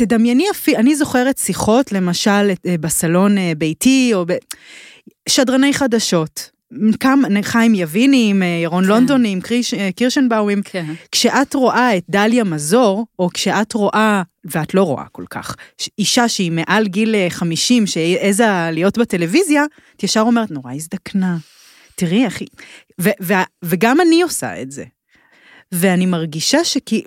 תדמייני אני זוכרת שיחות, למשל, אה, בסלון אה, ביתי, או ב... שדרני חדשות. כמה, חיים יביני, עם אה, ירון כן. לונדוני, עם קריש- קירשנבאום, כן. כשאת רואה את דליה מזור, או כשאת רואה, ואת לא רואה כל כך, אישה שהיא מעל גיל אה, 50, שהעזה להיות בטלוויזיה, את ישר אומרת, נורא הזדקנה. תראי. ו- ו- וגם אני עושה את זה. ואני מרגישה שכי...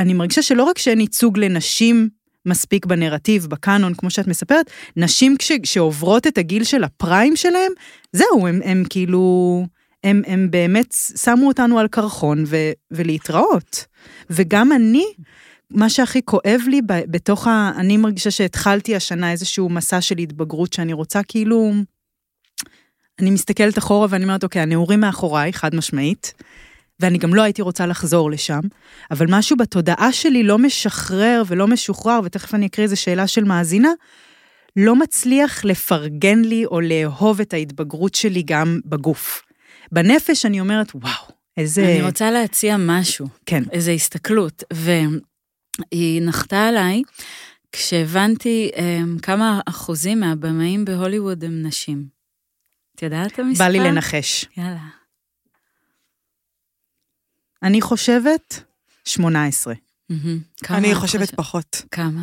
ואני מרגישה שלא רק שאין ייצוג לנשים מספיק בנרטיב, בקאנון, כמו שאת מספרת, נשים כש, שעוברות את הגיל של הפריים שלהם, זהו, הם, הם כאילו, הם, הם באמת שמו אותנו על קרחון ו, ולהתראות. וגם אני, מה שהכי כואב לי בתוך ה... אני מרגישה שהתחלתי השנה איזשהו מסע של התבגרות שאני רוצה כאילו... אני מסתכלת אחורה ואני אומרת, אוקיי, הנעורים מאחוריי, חד משמעית, ואני גם לא הייתי רוצה לחזור לשם, אבל משהו בתודעה שלי לא משחרר ולא משוחרר, ותכף אני אקריא איזו שאלה של מאזינה, לא מצליח לפרגן לי או לאהוב את ההתבגרות שלי גם בגוף. בנפש אני אומרת, וואו, איזה... אני רוצה להציע משהו, כן. איזו הסתכלות, והיא נחתה עליי כשהבנתי um, כמה אחוזים מהבמאים בהוליווד הם נשים. את יודעת את המספר? בא לי לנחש. יאללה. אני חושבת 18. מהמם. כמה אני חושבת? פחות. כמה?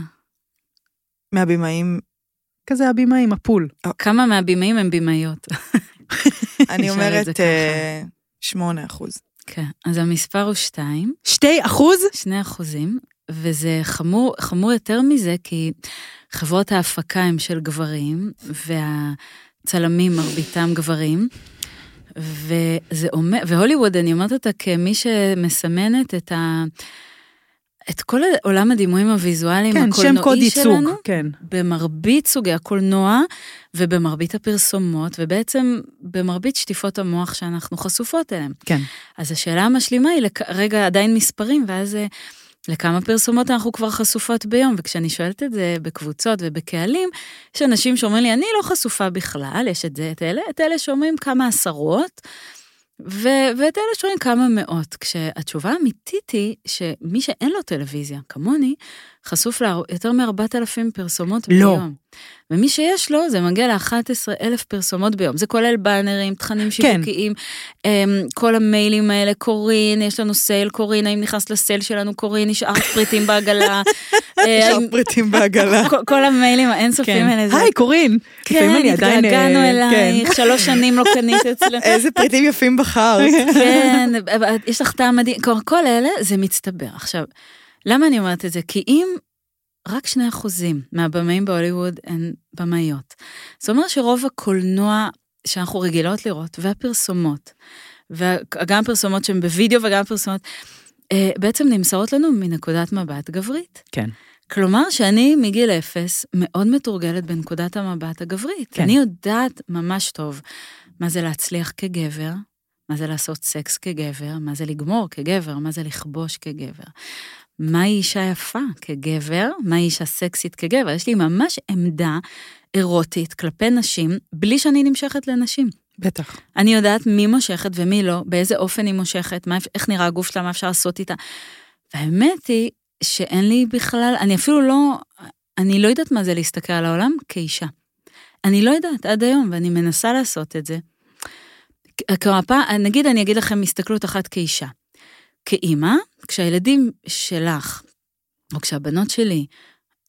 מהבימאים, כזה הבימה עם הפול. כמה מהבימאים הם בימאיות? אני אומרת ככה. אה, שמונה אחוז. כן, אז המספר הוא שתיים, שתי אחוז? שני אחוזים, וזה חמור, חמור יותר מזה, כי חברות ההפקה הם של גברים, והצלמים מרביתם גברים, וזה אומר, והוליווד, אני אומרת אותה כמי שמסמנת את ה... את כל עולם הדימויים הוויזואליים כן, הקולנועי ייצוג, שלנו, כן. במרבית סוגי הקולנוע ובמרבית הפרסומות, ובעצם במרבית שטיפות המוח שאנחנו חשופות אליהן. כן. אז השאלה המשלימה היא, לק... רגע, עדיין מספרים, ואז אה, לכמה פרסומות אנחנו כבר חשופות ביום? וכשאני שואלת את זה בקבוצות ובקהלים, יש אנשים שאומרים לי, אני לא חשופה בכלל, יש את זה, את אלה, את אלה שאומרים כמה עשרות, ו... ואת אלה שאומרים כמה מאות, כשהתשובה האמיתית היא שמי שאין לו טלוויזיה, כמוני, חשוף ליותר מ-4,000 פרסומות לא. ביום. ומי שיש לו, זה מגיע ל-11 אלף פרסומות ביום. זה כולל באנרים, תכנים כן. שיווקיים, אמ, כל המיילים האלה, קורין, יש לנו סייל, קורין, האם נכנס לסייל שלנו, קורין, נשארת פריטים בעגלה. אה, יש האם- עוד פריטים בעגלה. כל- המיילים האינסופיים האלה. זה- היי, קורין. כן, עדיין... אה, התגעגענו כן. אלייך, שלוש שנים לא קנית אצלנו. איזה פריטים יפים בחרת. כן, יש לך טעם מדהים, כל אלה זה מצטבר. עכשיו, למה אני אומרת את זה? כי אם רק שני אחוזים מהבמאים בהוליווד הן במאיות, זה אומר שרוב הקולנוע שאנחנו רגילות לראות, והפרסומות, וגם פרסומות שהן בווידאו וגם פרסומות, אה, בעצם נמסרות לנו מנקודת מבט גברית. כן. כלומר שאני מגיל אפס מאוד מתורגלת בנקודת המבט הגברית. כן. אני יודעת ממש טוב מה זה להצליח כגבר, מה זה לעשות סקס כגבר, מה זה לגמור כגבר, מה זה לכבוש כגבר. מהי אישה יפה כגבר, מהי אישה סקסית כגבר. יש לי ממש עמדה אירוטית כלפי נשים, בלי שאני נמשכת לנשים. בטח. אני יודעת מי מושכת ומי לא, באיזה אופן היא מושכת, מה, איך נראה הגוף שלה, מה אפשר לעשות איתה. והאמת היא שאין לי בכלל, אני אפילו לא, אני לא יודעת מה זה להסתכל על העולם כאישה. אני לא יודעת עד היום, ואני מנסה לעשות את זה. כלומר, נגיד אני אגיד לכם הסתכלות אחת כאישה. כאימא, כשהילדים שלך, או כשהבנות שלי,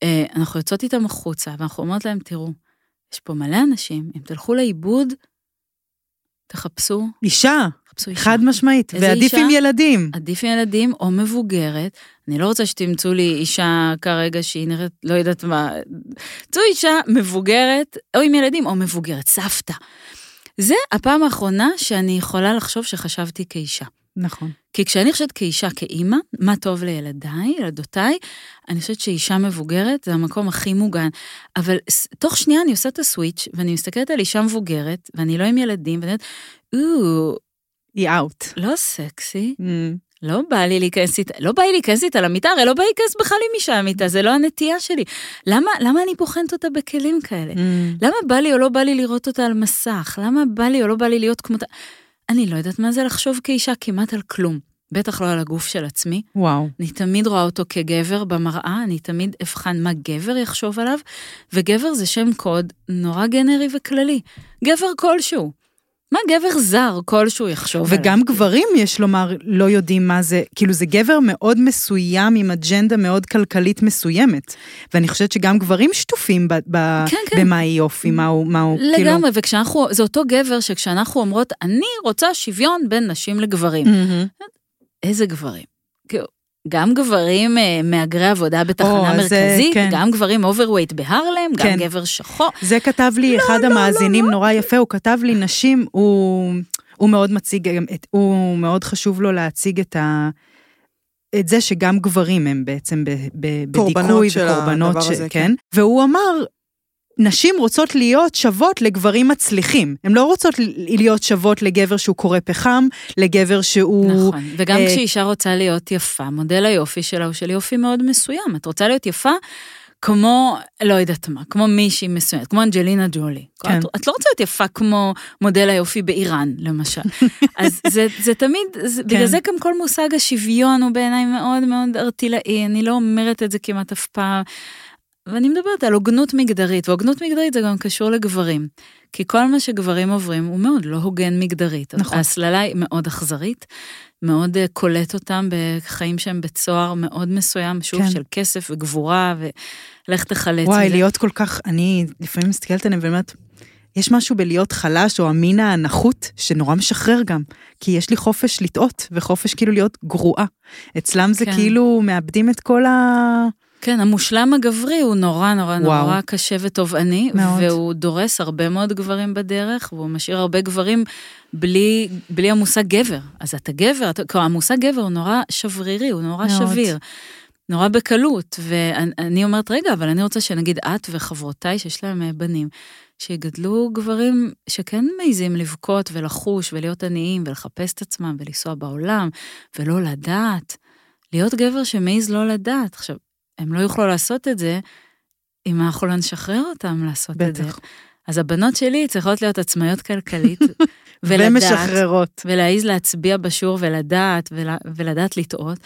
אה, אנחנו יוצאות איתם החוצה, ואנחנו אומרות להם, תראו, יש פה מלא אנשים, אם תלכו לאיבוד, תחפשו, אישה, תחפשו אישה. חד משמעית, ועדיף אישה? עם ילדים. עדיף עם ילדים או מבוגרת. אני לא רוצה שתמצאו לי אישה כרגע שהיא נראית, לא יודעת מה, תמצאו אישה מבוגרת, או עם ילדים, או מבוגרת, סבתא. זה הפעם האחרונה שאני יכולה לחשוב שחשבתי כאישה. נכון. כי כשאני חושבת כאישה, כאימא, מה טוב לילדיי, ילדותיי, אני חושבת שאישה מבוגרת זה המקום הכי מוגן. אבל תוך שנייה אני עושה את הסוויץ', ואני מסתכלת על אישה מבוגרת, ואני לא עם ילדים, ואני אומרת, או, היא אאוט. לא סקסי, לא בא לי להיכנס איתה, לא בא לי להיכנס איתה למיטה, הרי לא בא לי להיכנס בכלל עם אישה למיטה, זה לא הנטייה שלי. למה, למה אני בוחנת אותה בכלים כאלה? Mm. למה בא לי או לא בא לי לראות אותה על מסך? למה בא לי או לא בא לי להיות כמותה? אני לא יודעת מה זה לחשוב כאישה כמעט על כלום. בטח לא על הגוף של עצמי. וואו. אני תמיד רואה אותו כגבר במראה, אני תמיד אבחן מה גבר יחשוב עליו, וגבר זה שם קוד נורא גנרי וכללי. גבר כלשהו. מה גבר זר כלשהו יחשוב עליו? וגם גברים, יש לומר, לא יודעים מה זה, כאילו זה גבר מאוד מסוים עם אג'נדה מאוד כלכלית מסוימת. ואני חושבת שגם גברים שטופים ב, ב, כן, כן. במה היא יופי, מה הוא, מה הוא, כאילו... לגמרי, וכשאנחנו, זה אותו גבר שכשאנחנו אומרות, אני רוצה שוויון בין נשים לגברים. מהמם. איזה גברים? כאילו, גם גברים אה, מהגרי עבודה או, בתחנה אז זה- מרכזית, כן. גם גברים overweight בהרלם, גם כן. גבר שחור. זה כתב לי אחד המאזינים נורא יפה, הוא כתב לי נשים, הוא, הוא מאוד מציג, גם הוא מאוד חשוב לו להציג את ה... את זה שגם גברים הם בעצם ב, ב, קורבנות בדיכוי של וקורבנות, הדבר ש- הזה, כן. כן. והוא אמר, נשים רוצות להיות שוות לגברים מצליחים. הן לא רוצות להיות שוות לגבר שהוא קורא פחם, לגבר שהוא... נכון, וגם אה, כשאישה רוצה להיות יפה, מודל היופי שלה הוא של יופי מאוד מסוים. את רוצה להיות יפה כמו, לא יודעת מה, כמו מישהי מסוימת, כמו אנג'לינה ג'ולי. כן. את, את לא רוצה להיות יפה כמו מודל היופי באיראן, למשל. אז זה, זה תמיד, זה, כן. בגלל זה גם כל מושג השוויון הוא בעיניי מאוד מאוד ארטילאי, אני לא אומרת את זה כמעט אף פעם. ואני מדברת על הוגנות מגדרית, והוגנות מגדרית זה גם קשור לגברים. כי כל מה שגברים עוברים הוא מאוד לא הוגן מגדרית. נכון. ההסללה היא מאוד אכזרית, מאוד אה, קולט אותם בחיים שהם בצוהר מאוד מסוים, שוב, כן. של כסף וגבורה, ולך תחלץ וואי. להיות כל כך, אני לפעמים מסתכלת עליהם ואומרת, יש משהו בלהיות חלש או המין הנחות שנורא משחרר גם, כי יש לי חופש לטעות וחופש כאילו להיות גרועה. אצלם זה כן. כאילו מאבדים את כל ה... כן, המושלם הגברי הוא נורא נורא וואו. נורא קשה ותובעני, מאוד. והוא דורס הרבה מאוד גברים בדרך, והוא משאיר הרבה גברים בלי, בלי המושג גבר. אז אתה גבר, אתה, כלומר, המושג גבר הוא נורא שברירי, הוא נורא מאוד. שביר. נורא בקלות, ואני אומרת, רגע, אבל אני רוצה שנגיד את וחברותיי שיש להם אה, בנים, שיגדלו גברים שכן מעיזים לבכות ולחוש ולהיות עניים ולחפש את עצמם ולנסוע בעולם ולא לדעת. להיות גבר שמעז לא לדעת. עכשיו, הם לא יוכלו לעשות את זה אם אנחנו לא נשחרר אותם לעשות את זה. בטח. אז הבנות שלי צריכות להיות עצמאיות כלכלית, ולדעת, ומשחררות. ולהעיז להצביע בשיעור ולדעת, ול, ולדעת לטעות,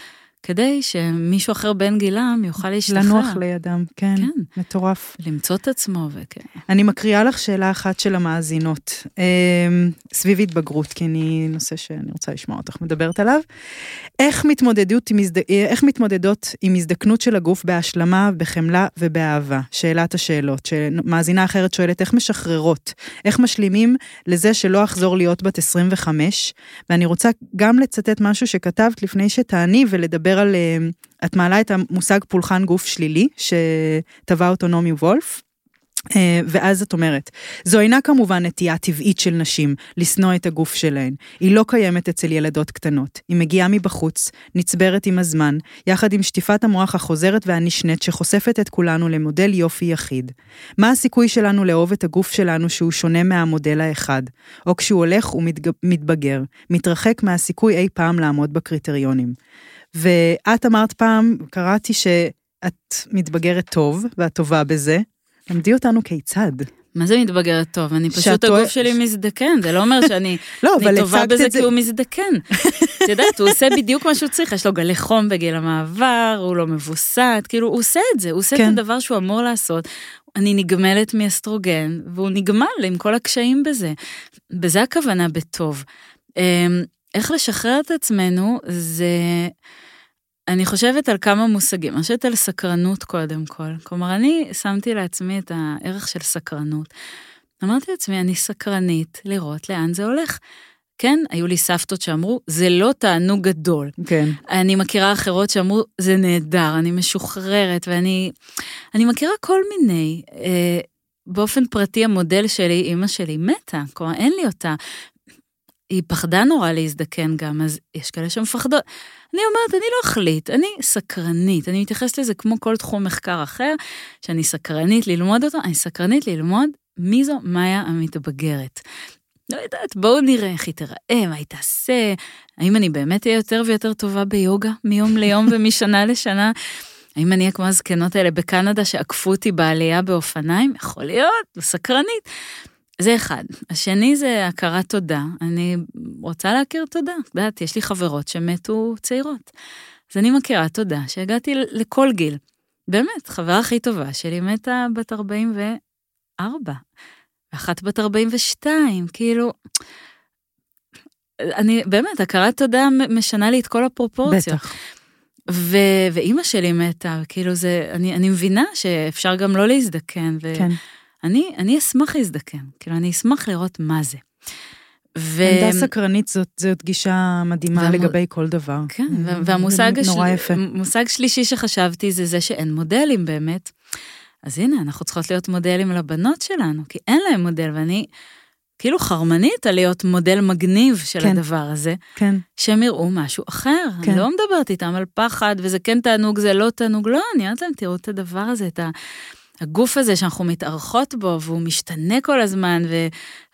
כדי שמישהו אחר בן גילם יוכל להשתחרר. לנוח לידם, כן, כן. מטורף. למצוא את עצמו, וכן. אני מקריאה לך שאלה אחת של המאזינות, אמ, סביב התבגרות, כי אני נושא שאני רוצה לשמוע אותך מדברת עליו. איך הזד... איך מתמודדות עם הזדקנות של הגוף בהשלמה, בחמלה ובאהבה? שאלת השאלות. שמאזינה אחרת שואלת, איך משחררות? איך משלימים לזה שלא אחזור להיות בת 25? ואני רוצה גם לצטט משהו שכתבת לפני שתעני ולדבר על... אמ, את מעלה את המושג פולחן גוף שלילי, שטבע אותו נעמי וולף. אה, ואז את אומרת, זו אינה כמובן נטייה טבעית של נשים לשנוא את הגוף שלהן. היא לא קיימת אצל ילדות קטנות. היא מגיעה מבחוץ, נצברת עם הזמן, יחד עם שטיפת המוח החוזרת והנשנית שחושפת את כולנו למודל יופי יחיד. מה הסיכוי שלנו לאהוב את הגוף שלנו שהוא שונה מהמודל האחד? או כשהוא הולך ומתבגר, מתרחק מהסיכוי אי פעם לעמוד בקריטריונים. ואת אמרת פעם, קראתי שאת מתבגרת טוב, ואת טובה בזה. למדי אותנו כיצד. מה זה מתבגרת טוב? אני פשוט, שאת הגוף שלי מזדקן, זה לא אומר שאני לא, אני טובה בזה זה- כי הוא מזדקן. את יודעת, הוא עושה בדיוק מה שהוא צריך, יש לו גלי חום בגיל המעבר, הוא לא מבוסת, כאילו, הוא עושה את זה, הוא עושה כן. את הדבר שהוא אמור לעשות. אני נגמלת מאסטרוגן, והוא נגמל עם כל הקשיים בזה. בזה הכוונה בטוב. איך לשחרר את עצמנו, זה... אני חושבת על כמה מושגים, אני חושבת על סקרנות קודם כל. כלומר, אני שמתי לעצמי את הערך של סקרנות. אמרתי לעצמי, אני סקרנית לראות לאן זה הולך. כן, היו לי סבתות שאמרו, זה לא תענוג גדול. כן. אני מכירה אחרות שאמרו, זה נהדר, אני משוחררת, ואני... אני מכירה כל מיני. אה, באופן פרטי, המודל שלי, אימא שלי מתה, כלומר, אין לי אותה. היא פחדה נורא להזדקן גם, אז יש כאלה שמפחדות. אני אומרת, אני לא אחליט, אני סקרנית. אני מתייחסת לזה כמו כל תחום מחקר אחר, שאני סקרנית ללמוד אותו, אני סקרנית ללמוד מי זו מאיה המתבגרת. לא יודעת, בואו נראה איך היא תיראה, מה היא תעשה, האם אני באמת אהיה יותר ויותר טובה ביוגה מיום ליום ומשנה לשנה. האם אני אהיה כמו הזקנות האלה בקנדה שעקפו אותי בעלייה באופניים? יכול להיות, סקרנית. זה אחד. השני זה הכרת תודה. אני רוצה להכיר תודה. את יודעת, יש לי חברות שמתו צעירות. אז אני מכירה תודה שהגעתי לכל גיל. באמת, חברה הכי טובה שלי מתה בת 44, ואחת בת 42, כאילו... אני, באמת, הכרת תודה משנה לי את כל הפרופורציות. בטח. ו- ואימא שלי מתה, כאילו זה, אני, אני מבינה שאפשר גם לא להזדקן, כן. ואני אני אשמח להזדקן, כאילו אני אשמח לראות מה זה. ו... עמדה סקרנית זאת, זאת גישה מדהימה והמו- לגבי כל דבר. כן, וה- והמושג נורא השל- יפה. מושג שלישי שחשבתי זה זה שאין מודלים באמת. אז הנה, אנחנו צריכות להיות מודלים לבנות שלנו, כי אין להם מודל, ואני כאילו חרמנית על להיות מודל מגניב של כן. הדבר הזה, כן, שהם יראו משהו אחר. כן. אני לא מדברת איתם על פחד, וזה כן תענוג, זה לא תענוג, לא, אני אומרת להם, תראו את הדבר הזה, את ה... הגוף הזה שאנחנו מתארחות בו, והוא משתנה כל הזמן,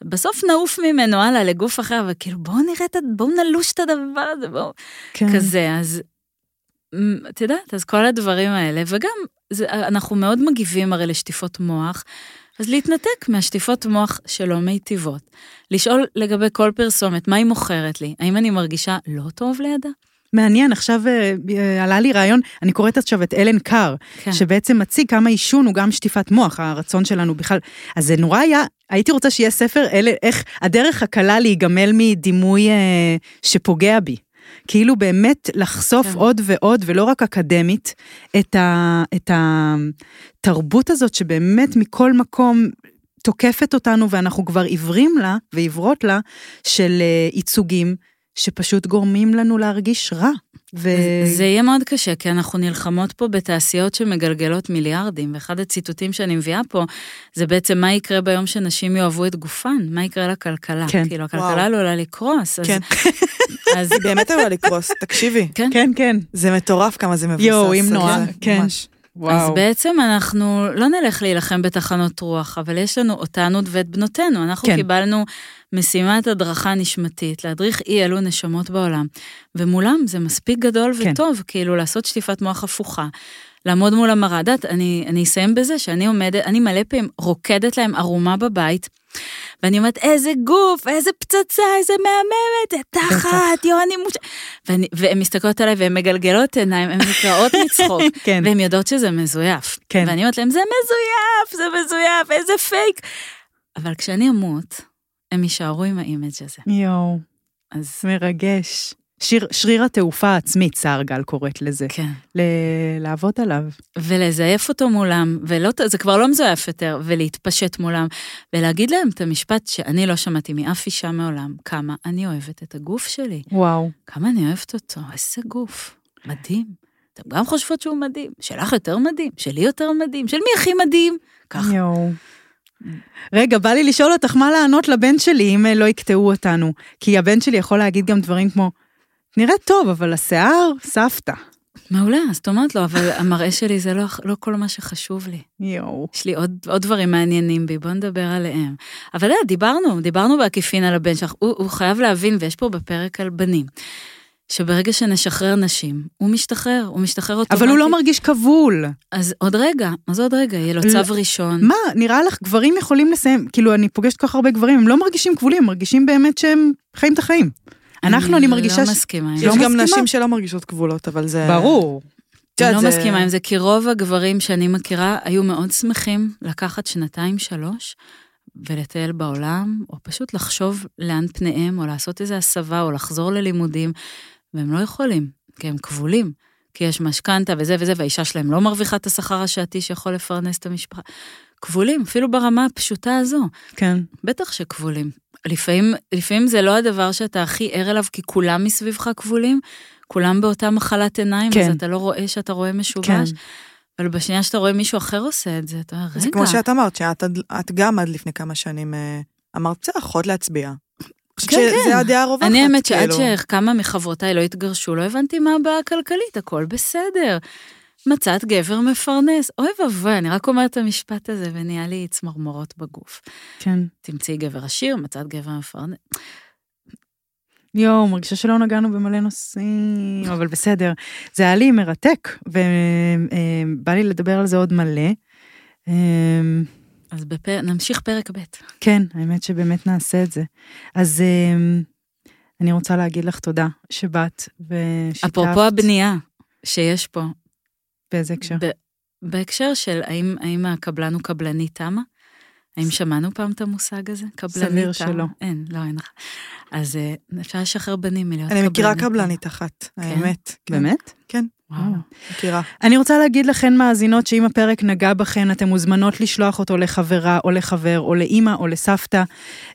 ובסוף נעוף ממנו הלאה לגוף אחר, וכאילו בואו נראה את ה... בואו נלוש את הדבר הזה, בואו... כן. כזה, אז את יודעת, אז כל הדברים האלה, וגם זה, אנחנו מאוד מגיבים הרי לשטיפות מוח, אז להתנתק מהשטיפות מוח שלא מיטיבות. לשאול לגבי כל פרסומת, מה היא מוכרת לי? האם אני מרגישה לא טוב לידה? מעניין, עכשיו אה, אה, עלה לי רעיון, אני קוראת עכשיו את אלן קאר, כן. שבעצם מציג כמה עישון הוא גם שטיפת מוח, הרצון שלנו בכלל. אז זה נורא היה, הייתי רוצה שיהיה ספר, אלה, איך הדרך הקלה להיגמל מדימוי אה, שפוגע בי. כאילו באמת לחשוף כן. עוד ועוד, ולא רק אקדמית, את, ה, את התרבות הזאת שבאמת מכל מקום תוקפת אותנו ואנחנו כבר עיוורים לה ועיוורות לה, של אה, ייצוגים שפשוט גורמים לנו להרגיש רע. ו... זה יהיה מאוד קשה, כי אנחנו נלחמות פה בתעשיות שמגלגלות מיליארדים, ואחד הציטוטים שאני מביאה פה, זה בעצם מה יקרה ביום שנשים יאהבו את גופן, מה יקרה לכלכלה. כן. כאילו, הכלכלה וואו. עלולה לקרוס. אז, כן, אז היא באמת עלולה לקרוס, תקשיבי. כן. כן, כן. זה מטורף כמה זה מבוסס. יואו, אם נורא, כן. ממש. אז בעצם אנחנו לא נלך להילחם בתחנות רוח, אבל יש לנו אותנו ואת בנותינו. אנחנו כן. כן. קיבלנו משימת הדרכה נשמתית, להדריך אי אלו נשמות בעולם. ומולם זה מספיק גדול כן. וטוב, כאילו לעשות שטיפת מוח הפוכה. לעמוד מול המראה. את יודעת, אני, אני אסיים בזה שאני עומדת, אני מלא פעמים רוקדת להם ערומה בבית, ואני אומרת, איזה גוף, איזה פצצה, איזה מהממת, זה תחת, יואו, אני מוש... ואני, והן מסתכלות עליי והן מגלגלות עיניים, הן נקרעות מצחוק, כן. והן יודעות שזה מזויף. כן. ואני אומרת להם, זה מזויף, זה מזויף, איזה פייק. אבל כשאני אמות, הם יישארו עם ה image הזה. יואו, אז מרגש. שיר, שריר התעופה העצמית, סער גל קוראת לזה. כן. ל- לעבוד עליו. ולזייף אותו מולם, ולא, זה כבר לא מזויף יותר, ולהתפשט מולם, ולהגיד להם את המשפט שאני לא שמעתי מאף אישה מעולם, כמה אני אוהבת את הגוף שלי, וואו. כמה אני אוהבת אותו, איזה גוף, מדהים. אתם גם חושבות שהוא מדהים, שלך יותר מדהים, שלי יותר מדהים, של מי הכי מדהים? ככה. יואו. רגע, בא לי לשאול אותך מה לענות לבן שלי אם אה, לא יקטעו אותנו. כי הבן שלי יכול להגיד גם דברים כמו, נראית טוב, אבל השיער, סבתא. מעולה, אז את אומרת לו, אבל המראה שלי זה לא, לא כל מה שחשוב לי. יואו. יש לי עוד, עוד דברים מעניינים בי, בוא נדבר עליהם. אבל אה, דיברנו, דיברנו בעקיפין על הבן שלך, הוא, הוא חייב להבין, ויש פה בפרק על בנים, שברגע שנשחרר נשים, הוא משתחרר, הוא משתחרר אוטומטית. אבל הוא לא מרגיש כבול. אז עוד רגע, אז עוד רגע, יהיה לו לא- צו ראשון. מה, נראה לך גברים יכולים לסיים, כאילו, אני פוגשת כל כך הרבה גברים, הם לא מרגישים כבולים, הם מרגישים באמת שהם חיים את החיים. אנחנו, אני מרגישה... לא ש- מסכימה יש. לא גם מסכימה? נשים שלא מרגישות כבולות, אבל זה... ברור. אני לא זה- מסכימה עם זה, כי רוב הגברים שאני מכירה היו מאוד שמחים לקחת שנתיים, שלוש, ולטייל בעולם, או פשוט לחשוב לאן פניהם, או לעשות איזו הסבה, או לחזור ללימודים, והם לא יכולים, כי הם כבולים. כי יש משכנתה וזה וזה, והאישה שלהם לא מרוויחה את השכר השעתי שיכול לפרנס את המשפחה. כבולים, אפילו ברמה הפשוטה הזו. כן. בטח שכבולים. לפעמים, לפעמים זה לא הדבר שאתה הכי ער אליו, כי כולם מסביבך כבולים, כולם באותה מחלת עיניים, כן. אז אתה לא רואה שאתה רואה משובש. כן. אבל בשנייה שאתה רואה מישהו אחר עושה את זה, אתה אומר, רגע, זה כמו שאת אמרת, שאת גם עד לפני כמה שנים אה, אמרת, בסדר, יכולת להצביע. כן, כן. שזה הדעה הרווחת, אני האמת שעד כאילו. שכמה מחברותיי לא התגרשו, לא הבנתי מה הבעיה הכלכלית, הכל בסדר. מצאת גבר מפרנס. אוי ואבוי, אני רק אומרת את המשפט הזה ונהיה לי צמרמורות בגוף. כן. תמצאי גבר עשיר, מצאת גבר מפרנס. יואו, מרגישה שלא נגענו במלא נושאים, אבל בסדר. זה היה לי מרתק, ובא לי לדבר על זה עוד מלא. אמ, אז בפר... נמשיך פרק ב'. כן, האמת שבאמת נעשה את זה. אז אמ, אני רוצה להגיד לך תודה שבאת ושיתפת. אפרופו הבנייה שיש פה, באיזה הקשר? בהקשר של האם, האם הקבלן הוא קבלני תמה? האם שמענו פעם את המושג הזה? קבלני סביר? שלא. אין, לא, אין לך. אז אה, אפשר לשחרר בנים מלהיות קבלני אני מכירה. קבלנית אחת, האמת. כן, באמת? כן, וואו. מכירה. אני רוצה להגיד לכן מאזינות שאם הפרק נגע בכן, אתן מוזמנות לשלוח אותו לחברה או לחבר או לאימא או לסבתא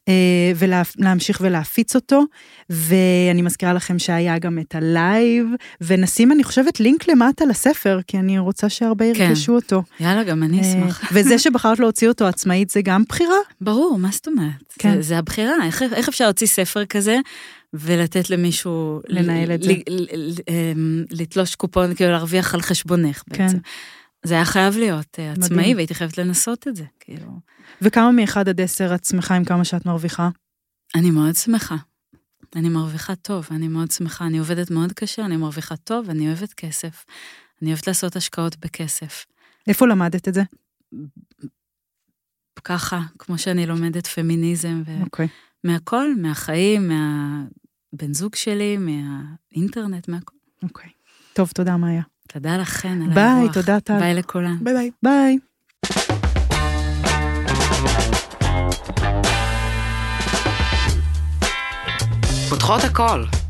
אה, ולהמשיך ולהפיץ אותו. ואני מזכירה לכם שהיה גם את ה live, ונשים אני חושבת לינק למטה לספר, כי אני רוצה שהרבה כן. ירכשו אותו. יאללה, גם אני אה, אשמח. וזה שבחרת להוציא אותו עצמאית זה גם בחירה? ברור, מה זאת אומרת? כן. זה, זה הבחירה, איך, איך אפשר להוציא ספר כזה ולתת למישהו... לנהל את זה. אמ, לתלוש קופון, כאילו להרוויח על חשבונך כן. בעצם. זה היה חייב להיות אה, עצמאי. והייתי חייבת לנסות את זה, כאילו. וכמה מאחד עד עשר את שמחה עם כמה שאת מרוויחה? אני מאוד שמחה. אני מרוויחה טוב, אני מאוד שמחה. אני עובדת מאוד קשה, אני מרוויחה טוב, אני אוהבת כסף. אני אוהבת לעשות השקעות בכסף. איפה למדת את זה? ככה, כמו שאני לומדת פמיניזם, ו... אוקיי. מהכל, מהחיים, מהבן זוג שלי, מהאינטרנט, מהכל. אוקיי. טוב, תודה מאיה. תודה לכן על ביי, האירוח. תודה טל. ביי לכולם. ביי ביי. ביי. פותחות הכל.